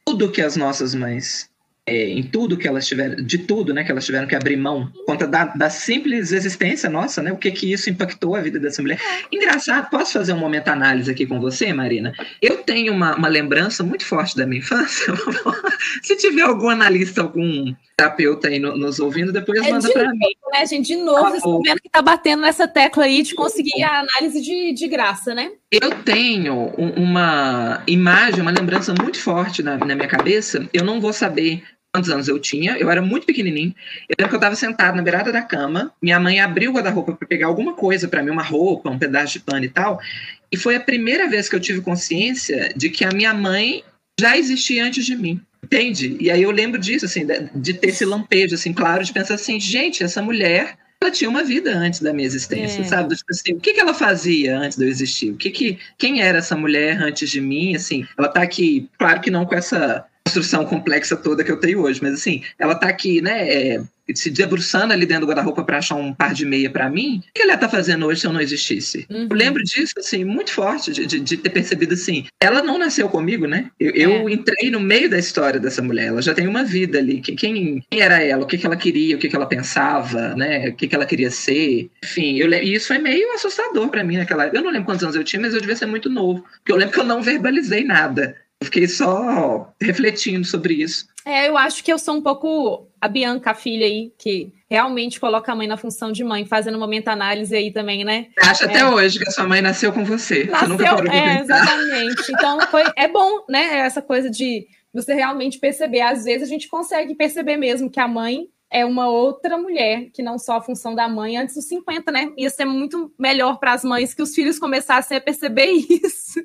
tudo que as nossas mães é, em tudo que elas tiveram, de tudo, né, que elas tiveram que abrir mão, conta da, da simples existência nossa, né, o que que isso impactou a vida dessa mulher. Engraçado, posso fazer um momento análise aqui com você, Marina? Eu tenho uma, uma lembrança muito forte da minha infância. Se tiver algum analista, algum terapeuta aí no, nos ouvindo, depois é manda para mim. Né, gente? De novo, vocês estão vendo que tá batendo nessa tecla aí de conseguir a análise de, de graça, né? Eu tenho uma imagem, uma lembrança muito forte na, na minha cabeça. Eu não vou saber quantos anos eu tinha, eu era muito pequenininho. Eu lembro que eu estava sentado na beirada da cama, minha mãe abriu o guarda-roupa para pegar alguma coisa para mim, uma roupa, um pedaço de pano e tal. E foi a primeira vez que eu tive consciência de que a minha mãe já existia antes de mim. Entende? E aí eu lembro disso, assim, de ter esse lampejo, assim, claro, de pensar assim, gente, essa mulher ela tinha uma vida antes da minha existência, é. sabe? Tipo assim, o que, que ela fazia antes de eu existir? O que que, quem era essa mulher antes de mim? Assim, ela tá aqui, claro que não com essa construção complexa toda que eu tenho hoje, mas assim, ela tá aqui, né, é, se debruçando ali dentro do guarda-roupa para achar um par de meia para mim, o que ela tá fazendo hoje se eu não existisse? Uhum. Eu lembro disso, assim, muito forte, de, de, de, ter percebido assim, ela não nasceu comigo, né? Eu, é. eu, entrei no meio da história dessa mulher, ela já tem uma vida ali, quem, quem era ela, o que, que ela queria, o que, que ela pensava, né, o que, que ela queria ser, enfim, eu, e isso foi meio assustador para mim naquela época. Eu não lembro quantos anos eu tinha, mas eu devia ser muito novo, porque eu lembro que eu não verbalizei nada. Eu fiquei só refletindo sobre isso. É, eu acho que eu sou um pouco a Bianca, a filha aí, que realmente coloca a mãe na função de mãe, fazendo uma análise aí também, né? Acha é. até hoje que a sua mãe nasceu com você. Nasceu, você nunca é, exatamente. Então, foi, é bom, né? Essa coisa de você realmente perceber. Às vezes a gente consegue perceber mesmo que a mãe é uma outra mulher, que não só a função da mãe antes dos 50, né? Ia ser muito melhor para as mães que os filhos começassem a perceber isso.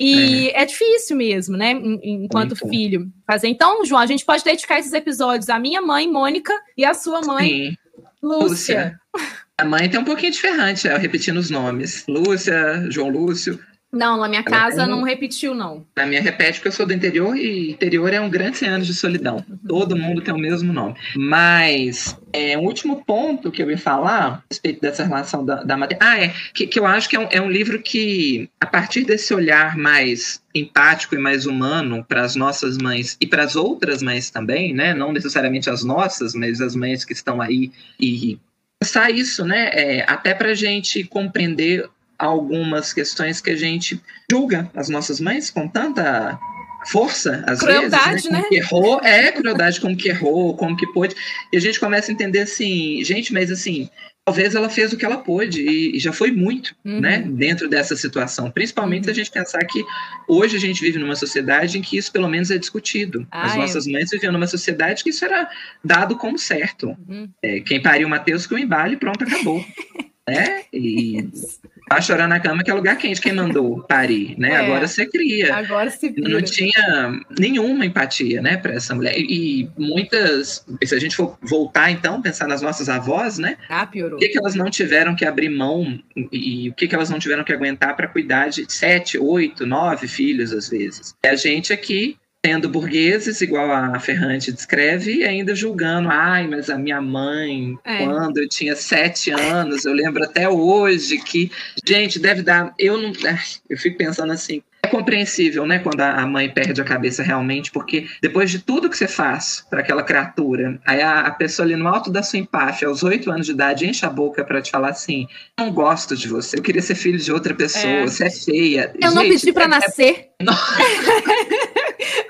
E é, é difícil mesmo, né? Enquanto Muito. filho fazer. Então, João, a gente pode dedicar esses episódios à minha mãe, Mônica, e à sua mãe, Sim. Lúcia. Lúcia. A mãe tem um pouquinho de ferrante, eu repetindo os nomes. Lúcia, João Lúcio. Não, na minha casa não repetiu, não. Na minha repete, porque eu sou do interior e interior é um grande anos de solidão. Uhum. Todo mundo tem o mesmo nome. Mas é, um último ponto que eu ia falar a respeito dessa relação da, da matéria. Ah, é. Que, que eu acho que é um, é um livro que, a partir desse olhar mais empático e mais humano para as nossas mães e para as outras mães também, né? Não necessariamente as nossas, mas as mães que estão aí e pensar isso, né? É, até para a gente compreender algumas questões que a gente julga as nossas mães com tanta força, às crueldade, vezes, né? Como né? que errou, é crueldade como que errou, como que pôde. E a gente começa a entender assim, gente, mas assim, talvez ela fez o que ela pôde e, já foi muito, uhum. né, dentro dessa situação. Principalmente se a gente pensar que hoje a gente vive numa sociedade em que isso pelo menos é discutido. As nossas mães viviam numa sociedade que isso era dado como certo. Uhum. É, quem pariu Mateus que o embale, pronto, acabou. né? E a chorar na cama que é lugar quente, quem mandou parir, né? É, agora você cria. Agora se vira. Não tinha nenhuma empatia, né, para essa mulher. E, muitas, se a gente for voltar então, pensar nas nossas avós, né? Ah, piorou. O que, que elas não tiveram que abrir mão e, e o que, que elas não tiveram que aguentar para cuidar de sete, oito, nove filhos às vezes. É a gente aqui sendo burgueses, igual a Ferrante descreve, e ainda julgando, ai, mas a minha mãe, é. quando eu tinha sete anos, eu lembro até hoje que, gente, deve dar, eu não, eu fico pensando assim, compreensível, né, quando a mãe perde a cabeça realmente, porque depois de tudo que você faz para aquela criatura, aí a, a, pessoa ali no alto da sua empáfia, aos oito anos de idade, enche a boca para te falar assim: não gosto de você, eu queria ser filho de outra pessoa, é. você é feia. Eu Gente, não pedi para é, nascer.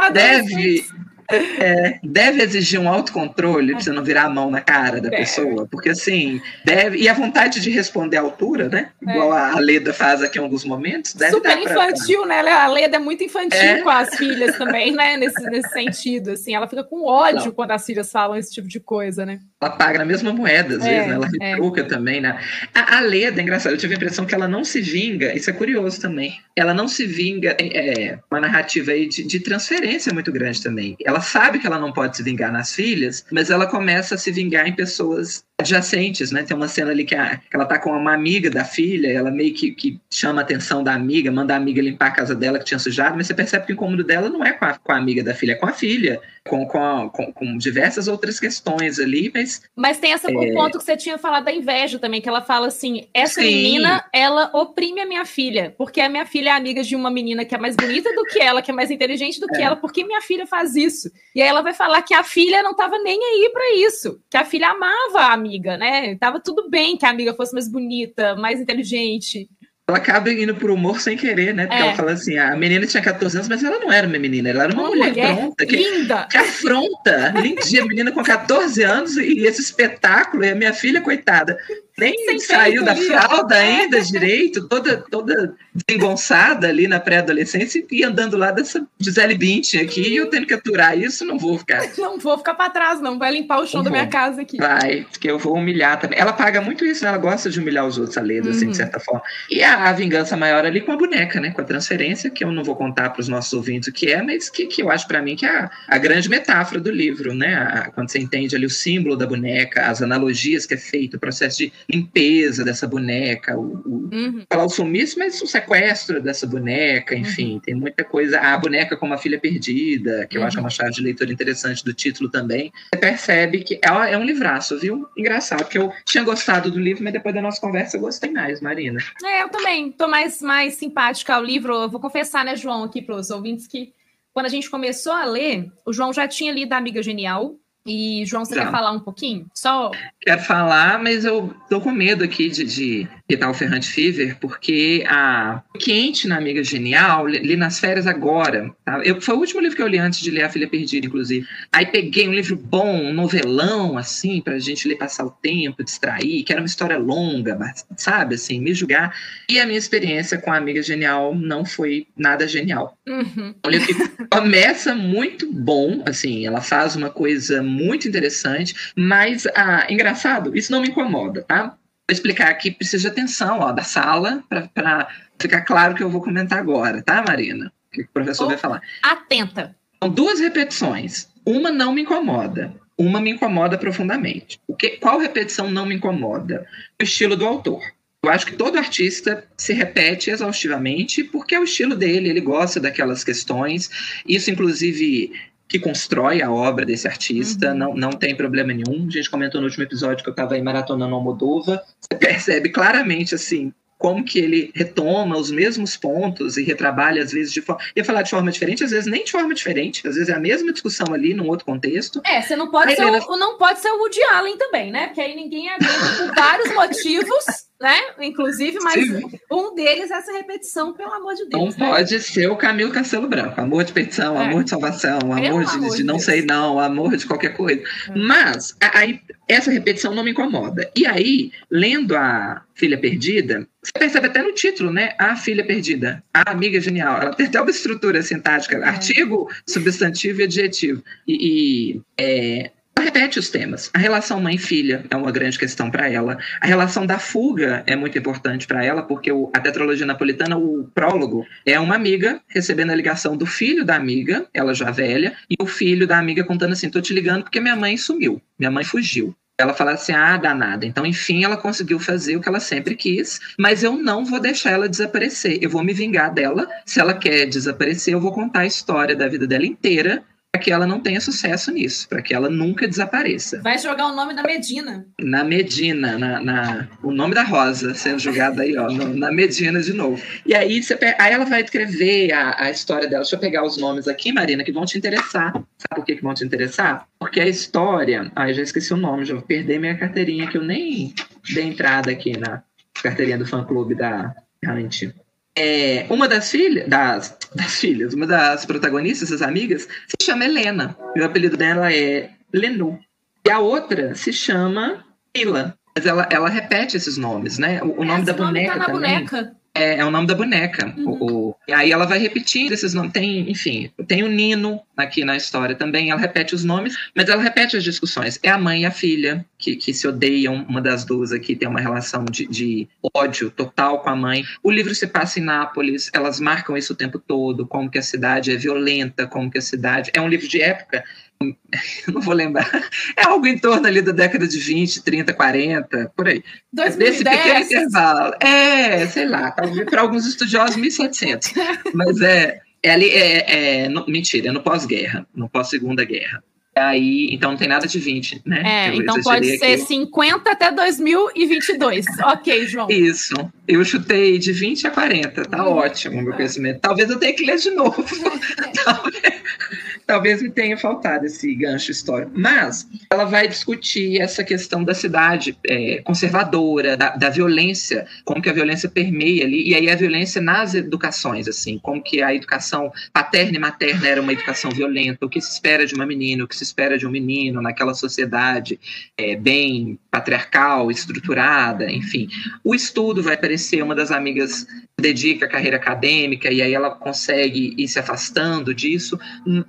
É... deve, é, deve exigir um autocontrole pra você não virar a mão na cara da pessoa, porque assim, deve. E a vontade de responder à altura, né? Igual é. a Leda faz aqui em alguns momentos. Deve Super infantil, pra... né? A Leda é muito infantil é. com as filhas também, né? Nesse, nesse sentido, assim. Ela fica com ódio não. quando as filhas falam esse tipo de coisa, né? Ela paga na mesma moeda, às é, vezes, né? Ela é. retruca também, né? A, a Leda, é engraçado, eu tive a impressão que ela não se vinga, isso é curioso também. Ela não se vinga, é uma narrativa aí de, de transferência muito grande também. Ela sabe que ela não pode se vingar nas filhas, mas ela começa a se vingar em pessoas adjacentes, né? Tem uma cena ali que, a, que ela tá com uma amiga da filha, ela meio que, que, chama a atenção da amiga, manda a amiga limpar a casa dela que tinha sujado, mas você percebe que o incômodo dela não é com a, com a amiga da filha, é com a filha, com, com, a, com, com, diversas outras questões ali, mas... Mas tem esse é... ponto que você tinha falado da inveja também, que ela fala assim, essa Sim. menina, ela oprime a minha filha, porque a minha filha é amiga de uma menina que é mais bonita do que ela, que é mais inteligente do que é. ela, porque minha filha faz isso? E aí ela vai falar que a filha não tava nem aí para isso, que a filha amava a amiga, né? Tava tudo bem que a amiga fosse mais bonita, mais inteligente. Ela acaba indo pro humor sem querer, né? Porque é. ela fala assim: a menina tinha 14 anos, mas ela não era uma menina, ela era uma, uma mulher, mulher, pronta. Que, linda! Que afronta! Lindinha, menina com 14 anos e esse espetáculo, e a minha filha, coitada, nem Sem saiu da fralda ainda direito, toda, toda desengonçada ali na pré-adolescência e andando lá dessa Gisele Bündchen aqui, e eu tendo que aturar isso, não vou ficar. Não vou ficar para trás, não. Vai limpar o chão da minha casa aqui. Vai, porque eu vou humilhar também. Ela paga muito isso, né? Ela gosta de humilhar os outros, a Leda, uhum. assim, de uhum. certa forma. E a, a, vingança maior ali com a boneca, né? Com a transferência, que eu não vou contar para os nossos ouvintes o que é, mas que, que eu acho para mim que é a, a, grande metáfora do livro, né? A, quando você entende ali o símbolo da boneca, as analogias que é feito, o processo de limpeza dessa boneca, o, o uhum. falar o sumiço, mas o sequestro dessa boneca, enfim, uhum. tem muita coisa. A boneca como a filha perdida, que eu acho uhum. uma chave de leitura interessante do título também. Você percebe que é, é um livraço, viu? Engraçado, porque eu tinha gostado do livro, mas depois da nossa conversa eu gostei mais, Marina. É, eu também tô mais, mais simpática ao livro. Eu vou confessar, né, João, aqui para os ouvintes que quando a gente começou a ler, o João já tinha lido a Amiga Genial, e, João, você quer falar um pouquinho? Só. Quero falar, mas eu tô com medo aqui de, de o Ferrante Fever, porque a Quente na Amiga Genial, li nas férias agora. Tá? Eu, foi o último livro que eu li antes de ler A Filha Perdida, inclusive. Aí peguei um livro bom, um novelão, assim, pra gente ler passar o tempo, distrair, que era uma história longa, sabe, assim, me julgar. E a minha experiência com a Amiga Genial não foi nada genial. Uhum. Um livro que começa muito bom, assim, ela faz uma coisa muito interessante, mas, ah, engraçado, isso não me incomoda, tá? Vou explicar aqui, precisa de atenção ó, da sala, para ficar claro que eu vou comentar agora, tá, Marina? O que o professor vai falar. Atenta. São duas repetições. Uma não me incomoda, uma me incomoda profundamente. O que, qual repetição não me incomoda? O estilo do autor. Eu acho que todo artista se repete exaustivamente porque é o estilo dele, ele gosta daquelas questões. Isso, inclusive, que constrói a obra desse artista, uhum. não, não tem problema nenhum. A gente comentou no último episódio que eu estava aí maratonando Almodova, você percebe claramente, assim, como que ele retoma os mesmos pontos e retrabalha às vezes de forma. ia falar de forma diferente, às vezes nem de forma diferente, às vezes é a mesma discussão ali num outro contexto. É, você não pode ser Helena... o, não pode ser o Woody Allen também, né? Porque aí ninguém aguenta por vários motivos né? Inclusive, mas Sim. um deles é essa repetição, pelo amor de Deus. Não né? pode ser o Camilo Castelo Branco. Amor de petição, é. amor de salvação, amor de, amor de, não Deus. sei não, amor de qualquer coisa. É. Mas aí essa repetição não me incomoda. E aí, lendo a Filha Perdida, você percebe até no título, né? A Filha Perdida, a Amiga Genial. Ela tem até uma estrutura sintática, é. artigo, substantivo e adjetivo. E, e é, repete os temas. A relação mãe-filha é uma grande questão para ela. A relação da fuga é muito importante para ela, porque o, a tetralogia napolitana, o prólogo, é uma amiga recebendo a ligação do filho da amiga, ela já velha, e o filho da amiga contando assim: tô te ligando porque minha mãe sumiu, minha mãe fugiu. Ela fala assim: ah, danada. Então, enfim, ela conseguiu fazer o que ela sempre quis, mas eu não vou deixar ela desaparecer. Eu vou me vingar dela. Se ela quer desaparecer, eu vou contar a história da vida dela inteira para que ela não tenha sucesso nisso, para que ela nunca desapareça. Vai jogar o nome da Medina. Na Medina, na, na o nome da Rosa sendo jogado aí, ó, no, na Medina de novo. E aí, você, aí ela vai escrever a, a história dela. Deixa eu pegar os nomes aqui, Marina, que vão te interessar. Sabe por que, que vão te interessar? Porque a história. Ai, já esqueci o nome, já vou perder minha carteirinha, que eu nem dei entrada aqui na carteirinha do fã-clube da Hunt. É, uma das filhas, das, das filhas, uma das protagonistas, as amigas, se chama Helena. E o apelido dela é Lenu. E a outra se chama Ila. Mas ela, ela repete esses nomes, né? O, o nome da nome boneca tá também. Boneca. É, é, o nome da boneca. Uhum. O, o, e aí ela vai repetindo esses nomes. Tem, enfim, tem o Nino, aqui na história também. Ela repete os nomes, mas ela repete as discussões. É a mãe e a filha que, que se odeiam. Uma das duas aqui tem uma relação de, de ódio total com a mãe. O livro se passa em Nápoles, elas marcam isso o tempo todo, como que a cidade é violenta, como que a cidade. É um livro de época não vou lembrar, é algo em torno ali da década de 20, 30, 40, por aí. 2010. Desse pequeno intervalo. É, sei lá, talvez para alguns estudiosos 1700, mas é, é ali, é, é no, mentira, é no pós-guerra, no pós-segunda guerra. Aí, então não tem nada de 20, né? É, então pode ser 50 até 2022. ok, João. Isso. Eu chutei de 20 a 40, tá hum. ótimo o meu conhecimento. Talvez eu tenha que ler de novo. Talvez talvez me tenha faltado esse gancho histórico. Mas ela vai discutir essa questão da cidade é, conservadora, da, da, violência, como que a violência permeia ali, e aí a violência nas educações, assim, como que a educação paterna e materna era uma educação violenta, o que se espera de uma menina, o que se espera de um menino naquela sociedade é, bem patriarcal, estruturada, enfim. O estudo vai parecer uma das amigas dedica à carreira acadêmica e aí ela consegue ir se afastando disso.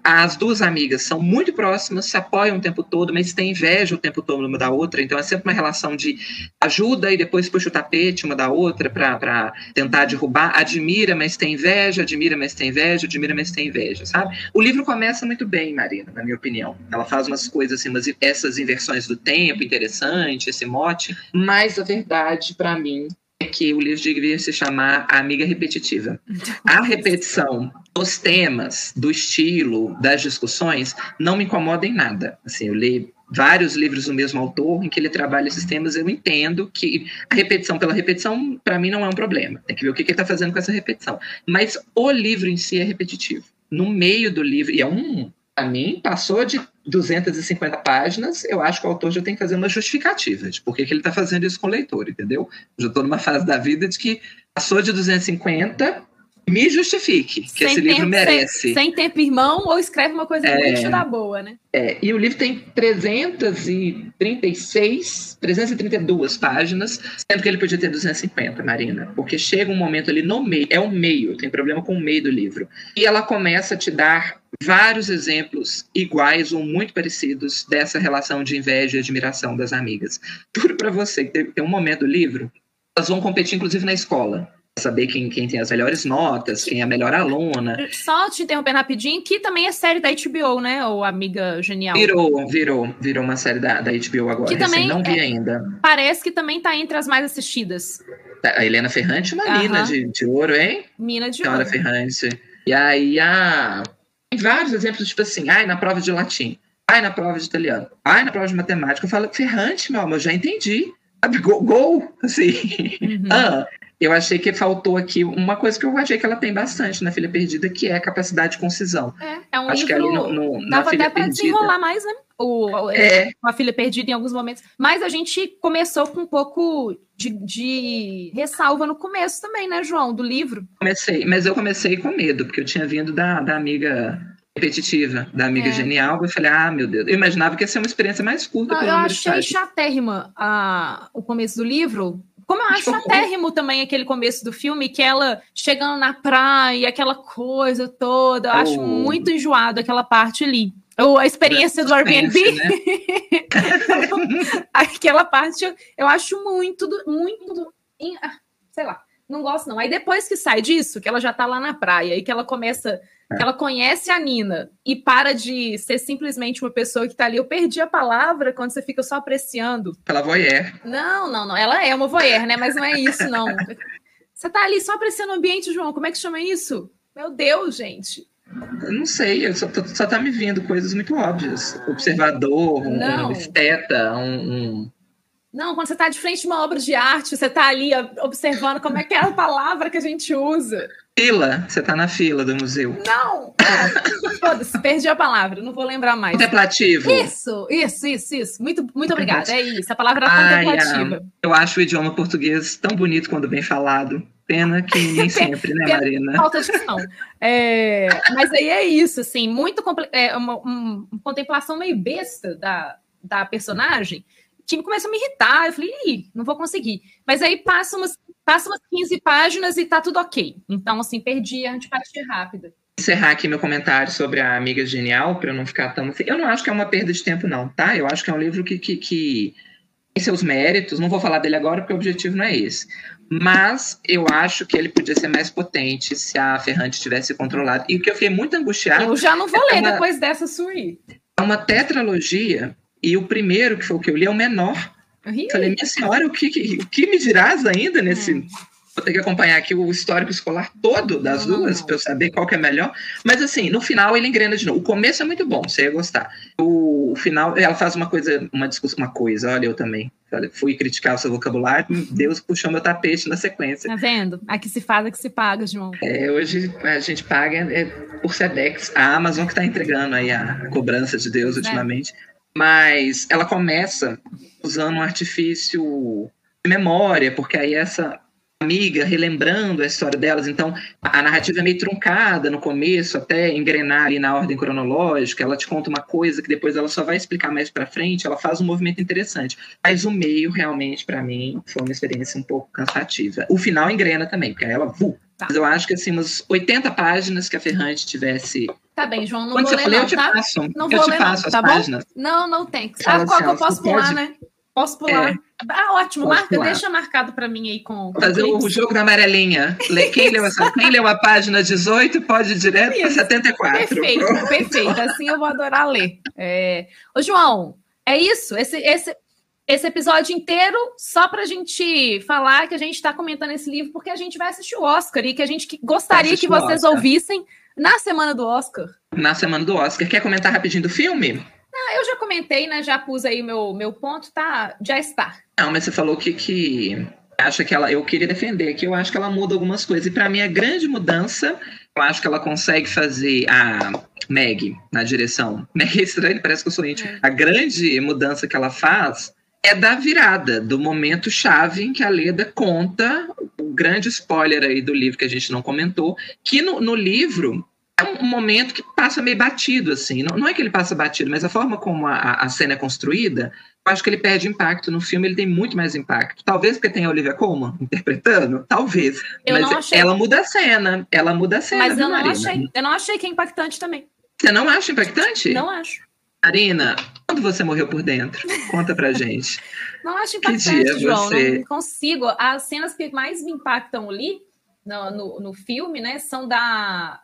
As duas amigas são muito próximas, se apoiam o tempo todo, mas têm inveja o tempo todo uma da outra, então é sempre uma relação de ajuda e depois puxa o tapete uma da outra para tentar derrubar, admira, mas tem inveja, admira, mas tem inveja, admira, mas tem inveja, sabe? O livro começa muito bem, Marina, na minha opinião. Ela faz umas coisas assim, umas, essas inversões do tempo, interessante, esse mote, mas a verdade, para mim, é que o livro deveria se chamar A Amiga Repetitiva. A repetição dos temas, do estilo, das discussões, não me incomoda em nada. Assim, eu li vários livros do mesmo autor em que ele trabalha esses temas, eu entendo que a repetição pela repetição, para mim, não é um problema. Tem que ver o que, que ele está fazendo com essa repetição. Mas o livro em si é repetitivo. No meio do livro, e é um, para mim, passou de 250 páginas, eu acho que o autor já tem que fazer uma justificativa de por que, ele está fazendo isso com o leitor, entendeu? Já estou numa fase da vida de que passou de 250, me justifique que sem esse livro merece. Sem, sem tempo irmão, ou escreve uma coisa é, muito da boa, né? É, e o livro tem 336, 332 páginas, sendo que ele podia ter 250, Marina, porque chega um momento ali no meio, é o meio, tem problema com o meio do livro. E ela começa a te dar vários exemplos iguais ou muito parecidos dessa relação de inveja e admiração das amigas. Juro para você que tem um momento do livro, elas vão competir inclusive na escola saber quem, quem tem as melhores notas, quem é a melhor aluna. Só te interrompendo rapidinho, que também é série da HBO, né? Ou Amiga Genial. Virou, virou, virou uma série da, da HBO agora. Que também não vi é, ainda. Parece que também tá entre as mais assistidas. Tá, a Helena Ferrante, uma mina de, de ouro, hein? Mina de Senhora ouro. Ferrante. E aí a... tem vários exemplos, tipo assim, ai, na prova de latim, ai, na prova de italiano, ai, na prova de matemática. Eu falo, Ferrante, meu amor, eu já entendi. Gol, gol assim. Uhum. ah, eu achei que faltou aqui uma coisa que eu achei que ela tem bastante na Filha Perdida, que é a capacidade de concisão. É, é um Acho livro, que ali no, no, dava até para desenrolar mais, né? O, é. A Filha Perdida em alguns momentos. Mas a gente começou com um pouco de, de, ressalva no começo também, né, João, do livro. Comecei, mas eu comecei com medo, porque eu tinha vindo da, da amiga repetitiva, da amiga é. genial, eu falei, ah, meu Deus, eu imaginava que ia ser uma experiência mais curta. Não, eu achei chatérrima a, o começo do livro, como eu acho chatérrimo também aquele começo do filme, que ela chegando na praia, aquela coisa toda. Eu oh. acho muito enjoado aquela parte ali. Ou a experiência do Airbnb. Né? aquela parte eu acho muito, muito. Ah, sei lá, não gosto não. Aí depois que sai disso, que ela já tá lá na praia e que ela começa é. Ela conhece a Nina e para de ser simplesmente uma pessoa que tá ali. Eu perdi a palavra quando você fica só apreciando. Pela voyeur. Não, não, não. Ela é uma voyeur, né? Mas não é isso, não. Você tá ali só apreciando o ambiente, João. Como é que chama isso? Meu Deus, gente. Eu não sei, eu só, só tá me vindo coisas muito óbvias. Observador, um, um esteta, um, um não, quando você está de frente de uma obra de arte, você está ali observando como é que é a palavra que a gente usa. Fila, você está na fila do museu. Não! Foda-se, perdi a palavra, não vou lembrar mais. Contemplativo. Isso, isso, isso, isso. Muito, muito obrigada. É isso, a palavra Ai, contemplativa. eu acho o idioma português tão bonito quando bem falado. Pena que nem sempre, né, Marina? Falta de som. É, mas aí é isso, assim, muito é uma, uma, uma contemplação meio besta da, da personagem time começa a me irritar. Eu falei, Ih, não vou conseguir. Mas aí passa umas, passa umas 15 páginas e tá tudo ok. Então, assim, perdi a antipatia rápida. encerrar aqui meu comentário sobre a Amiga Genial, para eu não ficar tão. Eu não acho que é uma perda de tempo, não, tá? Eu acho que é um livro que, que, que tem seus méritos. Não vou falar dele agora, porque o objetivo não é esse. Mas eu acho que ele podia ser mais potente se a Ferrante tivesse controlado. E o que eu fiquei muito angustiado. Eu já não vou é ler uma, depois dessa sua É uma tetralogia, e o primeiro, que foi o que eu li, é o menor. Falei, minha senhora, o que, o que me dirás ainda nesse. Hum vou ter que acompanhar aqui o histórico escolar todo das não, duas para eu saber qual que é melhor. Mas assim, no final ele engrena de novo. O começo é muito bom, você ia gostar. O, final, ela faz uma coisa, uma discussão, uma coisa, olha, eu também. Fui criticar o seu vocabulário, Deus puxou meu tapete na sequência. Tá vendo? Aqui se faz, aqui se paga, João. É, hoje a gente paga é, por Sedex. A Amazon que está entregando aí a cobrança de Deus é. Mas ela começa usando um artifício de memória, porque aí essa amiga relembrando a história delas, então a narrativa é meio truncada no começo, até engrenar ali na ordem cronológica, ela te conta uma coisa que depois ela só vai explicar mais para frente, ela faz um movimento interessante. Mas o meio realmente para mim foi uma experiência um pouco cansativa. O final engrena também, porque ela, vu, Tá. Mas eu acho que assim, umas 80 páginas que a Ferrante tivesse. Tá bem, João, não Quando vou ler, não, eu tá? passo. Não eu vou te ler, passo não, as tá páginas. Bom? Não, não tem. Sabe qual que eu posso pular, né? Posso pular. É. Ah, ótimo. Marca, pular. deixa marcado para mim aí com. Fazer o jogo da amarelinha. Quem leu, essa, quem leu a página 18 pode ir direto para 74. Perfeito, Pronto. perfeito. Assim eu vou adorar ler. É... Ô, João, é isso? Esse, esse, esse episódio inteiro só para a gente falar que a gente está comentando esse livro porque a gente vai assistir o Oscar e que a gente gostaria que vocês ouvissem na semana do Oscar. Na semana do Oscar. Quer comentar rapidinho do filme? Ah, eu já comentei, né? Já pus aí meu, meu ponto, tá? Já está. Não, mas você falou que, que acha que ela. Eu queria defender que eu acho que ela muda algumas coisas. E para mim, a grande mudança, eu acho que ela consegue fazer a Meg na direção. Meg é estranho, parece que eu sou íntimo. É. A grande mudança que ela faz é da virada, do momento chave em que a Leda conta o grande spoiler aí do livro que a gente não comentou, que no, no livro é um momento que passa meio batido, assim. Não, não é que ele passa batido, mas a forma como a, a cena é construída, eu acho que ele perde impacto. No filme ele tem muito mais impacto. Talvez porque tem a Olivia Colman interpretando, talvez. Eu mas achei... ela muda a cena. Ela muda a cena. Mas eu não, achei, eu não achei que é impactante também. Você não acha impactante? Não acho. Marina, quando você morreu por dentro? Conta pra gente. não acho impactante, João. Você... Não consigo. As cenas que mais me impactam ali no, no, no filme, né, são da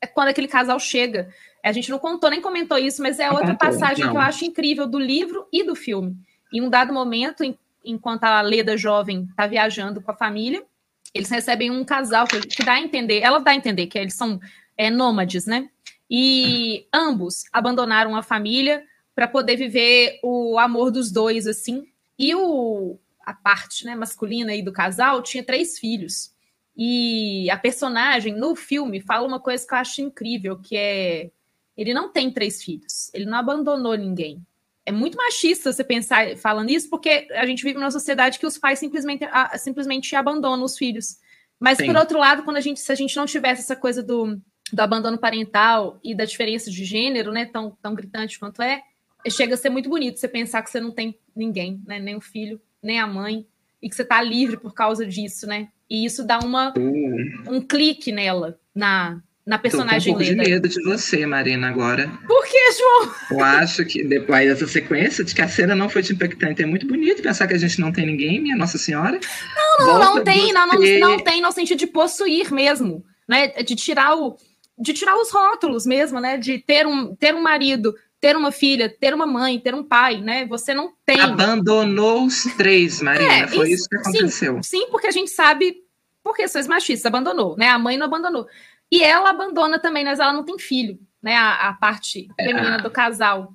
é quando aquele casal chega. A gente não contou, nem comentou isso, mas é outra passagem não. que eu acho incrível do livro e do filme. Em um dado momento, enquanto a Leda jovem está viajando com a família, eles recebem um casal que, que, dá a entender, ela dá a entender que eles são é, nômades, né? E ambos abandonaram a família para poder viver o amor dos dois, assim. E o, a parte né, masculina aí do casal tinha três filhos. E a personagem no filme fala uma coisa que eu acho incrível, que é ele não tem três filhos, ele não abandonou ninguém. É muito machista você pensar falando isso, porque a gente vive numa sociedade que os pais simplesmente, simplesmente abandonam os filhos. Mas, Sim. por outro lado, quando a gente, se a gente não tivesse essa coisa do, do abandono parental e da diferença de gênero, né, tão, tão gritante quanto é, chega a ser muito bonito você pensar que você não tem ninguém, né, nem o filho, nem a mãe, e que você está livre por causa disso, né? E isso dá uma, uh. um clique nela, na, na personagem Tô com um pouco de medo de você, Marina, agora. Por que, João? Eu acho que depois dessa sequência, de que a cena não foi te impactante. É muito bonito pensar que a gente não tem ninguém, minha Nossa Senhora. Não, não, não tem. Não, não, não tem no sentido de possuir mesmo, né? De tirar o de tirar os rótulos mesmo, né? De ter um, ter um marido, ter uma filha, ter uma mãe, ter um pai, né? Você não tem. Abandonou os três, Marina. É, Foi isso, isso que aconteceu. Sim, sim, porque a gente sabe porque vocês machistas abandonou, né? A mãe não abandonou. E ela abandona também, mas ela não tem filho, né? A, a parte é, feminina do casal.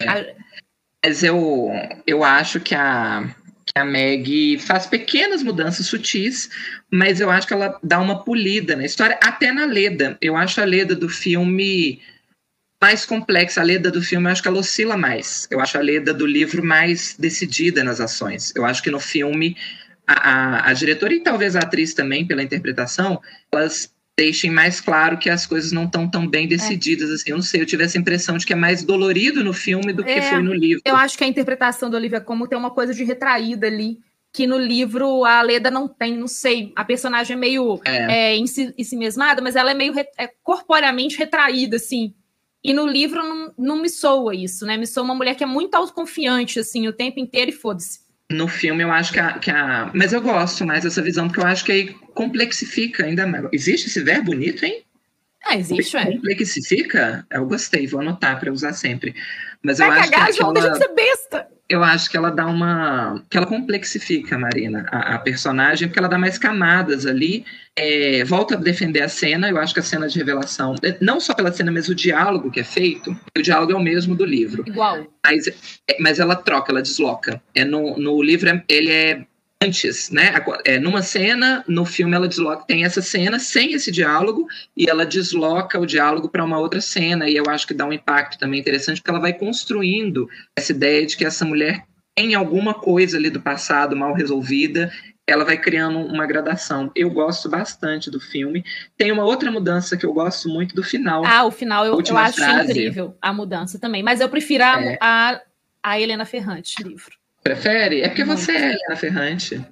É. A... Mas eu, eu acho que a, que a Meg faz pequenas mudanças sutis, mas eu acho que ela dá uma polida na história, até na Leda. Eu acho a Leda do filme mais complexa. A Leda do filme, eu acho que ela oscila mais. Eu acho a Leda do livro mais decidida nas ações. Eu acho que no filme, a, a, a diretora e talvez a atriz também, pela interpretação, elas deixem mais claro que as coisas não estão tão bem decididas é. assim. Eu não sei, eu tive essa impressão de que é mais dolorido no filme do que é, foi no livro. Eu acho que a interpretação da Olivia Como tem uma coisa de retraída ali. que no livro a Leda não tem, não sei, a personagem é meio é. É, em, si, em si mesmada, mas ela é meio re, é, corporeamente retraída, assim. E no livro não, não me soa isso, né? Me soa uma mulher que é muito autoconfiante, assim, o tempo inteiro e foda-se. No filme, eu acho que a, que a. Mas eu gosto mais dessa visão, porque eu acho que aí complexifica ainda mais. Existe esse verbo bonito, hein? Ah, existe, é. Complexifica? Eu gostei, vou anotar para usar sempre. Mas Vai eu cagar, acho que João, aquela... deixa de ser besta eu acho que ela dá uma. que ela complexifica, Marina, a, a personagem, porque ela dá mais camadas ali. É, volta a defender a cena, eu acho que a cena de revelação, é, não só pela cena, mas o diálogo que é feito, o diálogo é o mesmo do livro. Igual. Mas, é, mas ela troca, ela desloca. É no, no livro, ele é antes, né? É, numa cena, no filme ela desloca, tem essa cena sem esse diálogo e ela desloca o diálogo para uma outra cena e eu acho que dá um impacto também interessante porque ela vai construindo essa ideia de que essa mulher tem alguma coisa ali do passado mal resolvida ela vai criando uma gradação. Eu gosto bastante do filme. Tem uma outra mudança que eu gosto muito do final. Ah, o final eu, eu acho frase. incrível, a mudança também. Mas eu prefiro a, é. a, a Helena Ferrante livro. Prefere? É porque você é Helena Ferrante.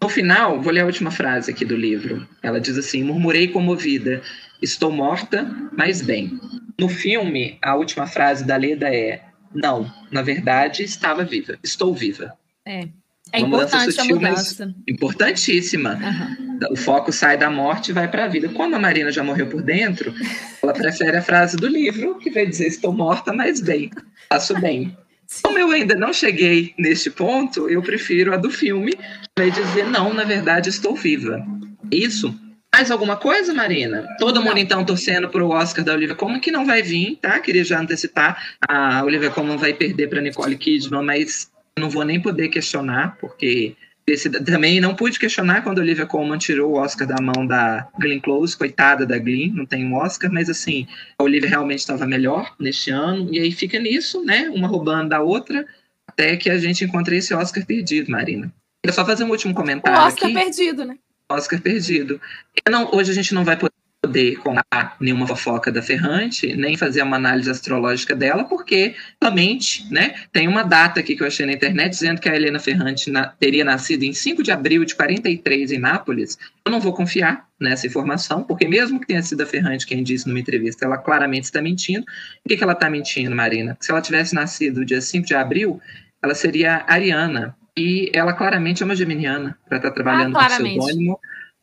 No final, vou ler a última frase aqui do livro. Ela diz assim: Murmurei comovida, estou morta, mas bem. No filme, a última frase da Leda é: Não, na verdade, estava viva, estou viva. É. É uma importante sutil, a mudança. importantíssima. Uhum. O foco sai da morte e vai para a vida. Como a Marina já morreu por dentro, ela prefere a frase do livro, que vai dizer: Estou morta, mas bem, faço bem. Como eu ainda não cheguei neste ponto, eu prefiro a do filme, vai dizer, não, na verdade estou viva. Isso. Mais alguma coisa, Marina? Todo mundo então torcendo para o Oscar da Olivia Colman, que não vai vir, tá? Queria já antecipar. A Olivia Colman vai perder para Nicole Kidman, mas não vou nem poder questionar, porque desse, também não pude questionar quando a Olivia Colman tirou o Oscar da mão da Glenn Close, coitada da Glenn, não tem um Oscar, mas assim, a Olivia realmente estava melhor neste ano, e aí fica nisso, né? Uma roubando da outra, até que a gente encontre esse Oscar perdido, Marina. Queria só fazer um último comentário. O Oscar aqui. perdido, né? Oscar perdido. Não, hoje a gente não vai poder poder contar nenhuma fofoca da Ferrante, nem fazer uma análise astrológica dela, porque realmente, né, tem uma data aqui que eu achei na internet dizendo que a Helena Ferrante na, teria nascido em 5 de abril de 43 em Nápoles. Eu não vou confiar nessa informação, porque mesmo que tenha sido a Ferrante quem disse numa entrevista, ela claramente está mentindo. Por que, que ela está mentindo, Marina? Se ela tivesse nascido dia 5 de abril, ela seria ariana. E ela claramente é uma geminiana, para estar tá trabalhando ah, com pseudônimo.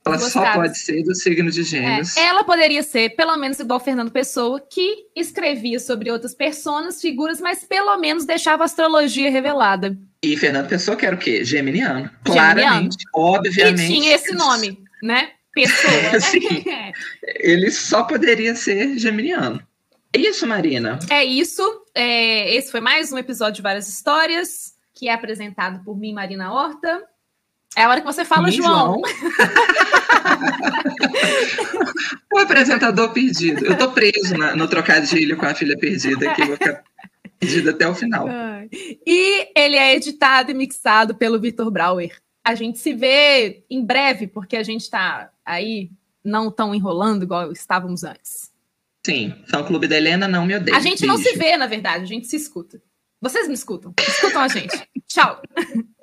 Ela só pode ser do signo de gêmeos. É, ela poderia ser, pelo menos, igual Fernando Pessoa, que escrevia sobre outras pessoas, figuras, mas pelo menos deixava a astrologia revelada. E Fernando Pessoa que era o quê? Geminiano. Claramente, obviamente. E tinha esse nome, né? Pessoa. Né? Sim. Ele só poderia ser geminiano. É isso, Marina. É isso. É, esse foi mais um episódio de Várias Histórias, que é apresentado por mim, Marina Horta. É a hora que você fala, João. João. o apresentador perdido. Eu tô preso na, no trocadilho com a filha perdida aqui, vou ficar perdido até o final. E ele é editado e mixado pelo Vitor Brauer. A gente se vê em breve, porque a gente tá aí não tão enrolando igual estávamos antes. Sim, fã clube da Helena não me odeia. A gente Beijo. não se vê, na verdade, a gente se escuta. Vocês me escutam. Escutam a gente. Tchau.